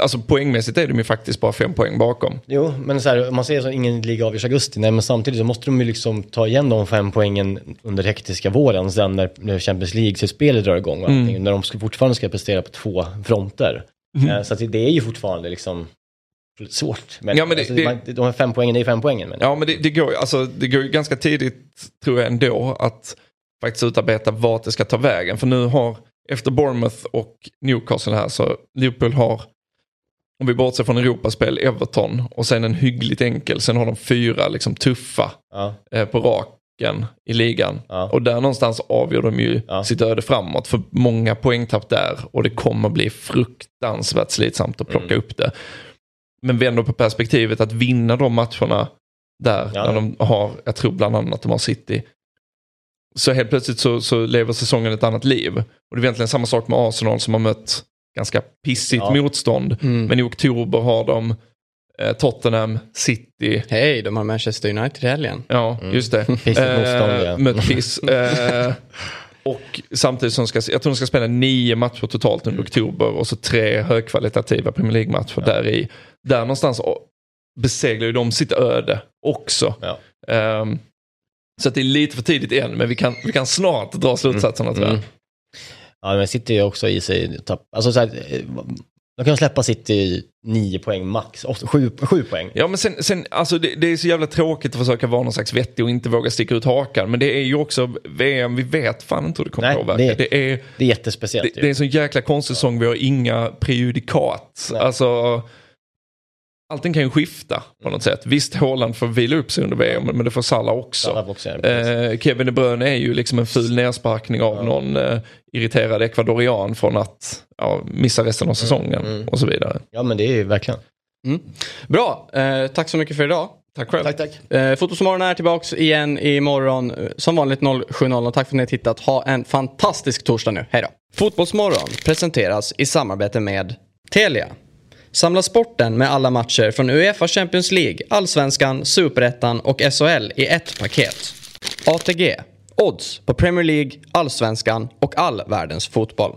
C: alltså, poängmässigt är de ju faktiskt bara fem poäng bakom.
B: Jo, men så här, man säger så ingen liga avgörs i augusti, nej men samtidigt så måste de ju liksom ta igen de fem poängen under hektiska våren sen när, Champions League-spelet drar igång och
C: Mm.
B: när de ska, fortfarande ska prestera på två fronter.
C: Mm.
B: Eh, Så att det, det är ju fortfarande liksom svårt. Men,
C: Ja, men det-
B: alltså,
C: det-
B: man, de här fem poängen är ju fem poängen. Men,
C: Ja men det, det, går, alltså, det går ju ganska tidigt tror jag ändå att faktiskt utarbeta vart det ska ta vägen. För nu har, efter Bournemouth och Newcastle här så Liverpool har, om vi bortser från Europaspel, Everton och sen en hyggligt enkel. Sen har de fyra liksom tuffa
B: ja,
C: eh, på raken i ligan.
B: Ja.
C: Och där någonstans avgör de ju
B: Ja.
C: sitt öde framåt. För många poängtapp där och det kommer bli fruktansvärt slitsamt att plocka
B: Mm.
C: upp det. Men vänder på perspektivet att vinna de matcherna där,
B: Ja.
C: när de har, jag tror bland annat de har City. Så helt plötsligt så, så lever säsongen ett annat liv. Och det är egentligen samma sak med Arsenal som har mött ganska pissigt
B: Ja.
C: motstånd.
A: Mm.
C: Men i oktober har de Eh, Tottenham, City.
A: Hej, de har Manchester United i helgen.
C: Ja, just det.
B: Pissigt motstånd, ja.
C: Eh, mött piss. Och samtidigt som ska, jag tror de ska spela nio matcher totalt under oktober och så tre högkvalitativa Premier League-matcher där i. Där någonstans beseglar ju de sitt öde också.
B: Ja.
C: Ehm, så det är lite för tidigt än, men vi kan, vi kan snart dra slutsatserna tror jag.
B: Mm. Ja, men City är också i sig tapp. Alltså så här, eh, de kan släppa City nio poäng max, åtta, sju, sju poäng.
C: Ja men sen, sen alltså det, det är så jävla tråkigt att försöka vara någon slags vettig och inte våga sticka ut hakan. Men det är ju också VM, vi vet fan inte hur det kommer
B: Nej,
C: påverka.
B: det-
C: Det, är,
B: Det är jättespeciellt.
C: det,
B: ju.
C: det är en så jäkla konstig säsong, vi har inga prejudikat.
B: Nej.
C: Alltså, allting kan ju skifta på något sätt. Visst, Haaland får vila upp sig under VM, men det får Salah också.
B: Salah också, ja.
C: Eh, Kevin De Bruyne är ju liksom en ful nersparkning av någon eh, irriterad ekvadorian från att ja, missa resten av säsongen
B: mm.
C: och så vidare.
B: Ja, men det är ju verkligen.
A: Bra, eh, tack så mycket för idag.
C: Tack själv.
F: Tack, tack.
A: Eh, Fotbollsmorgon är tillbaks igen imorgon. eh, Som vanligt 07.00. Och Tack för att ni har tittat. Ha en fantastisk torsdag nu. Hej då. Fotbollsmorgon presenteras i samarbete med Telia. Samla sporten med alla matcher från Uefa Champions League, Allsvenskan, Superettan och SHL i ett paket. ATG. Odds på Premier League, Allsvenskan och all världens fotboll.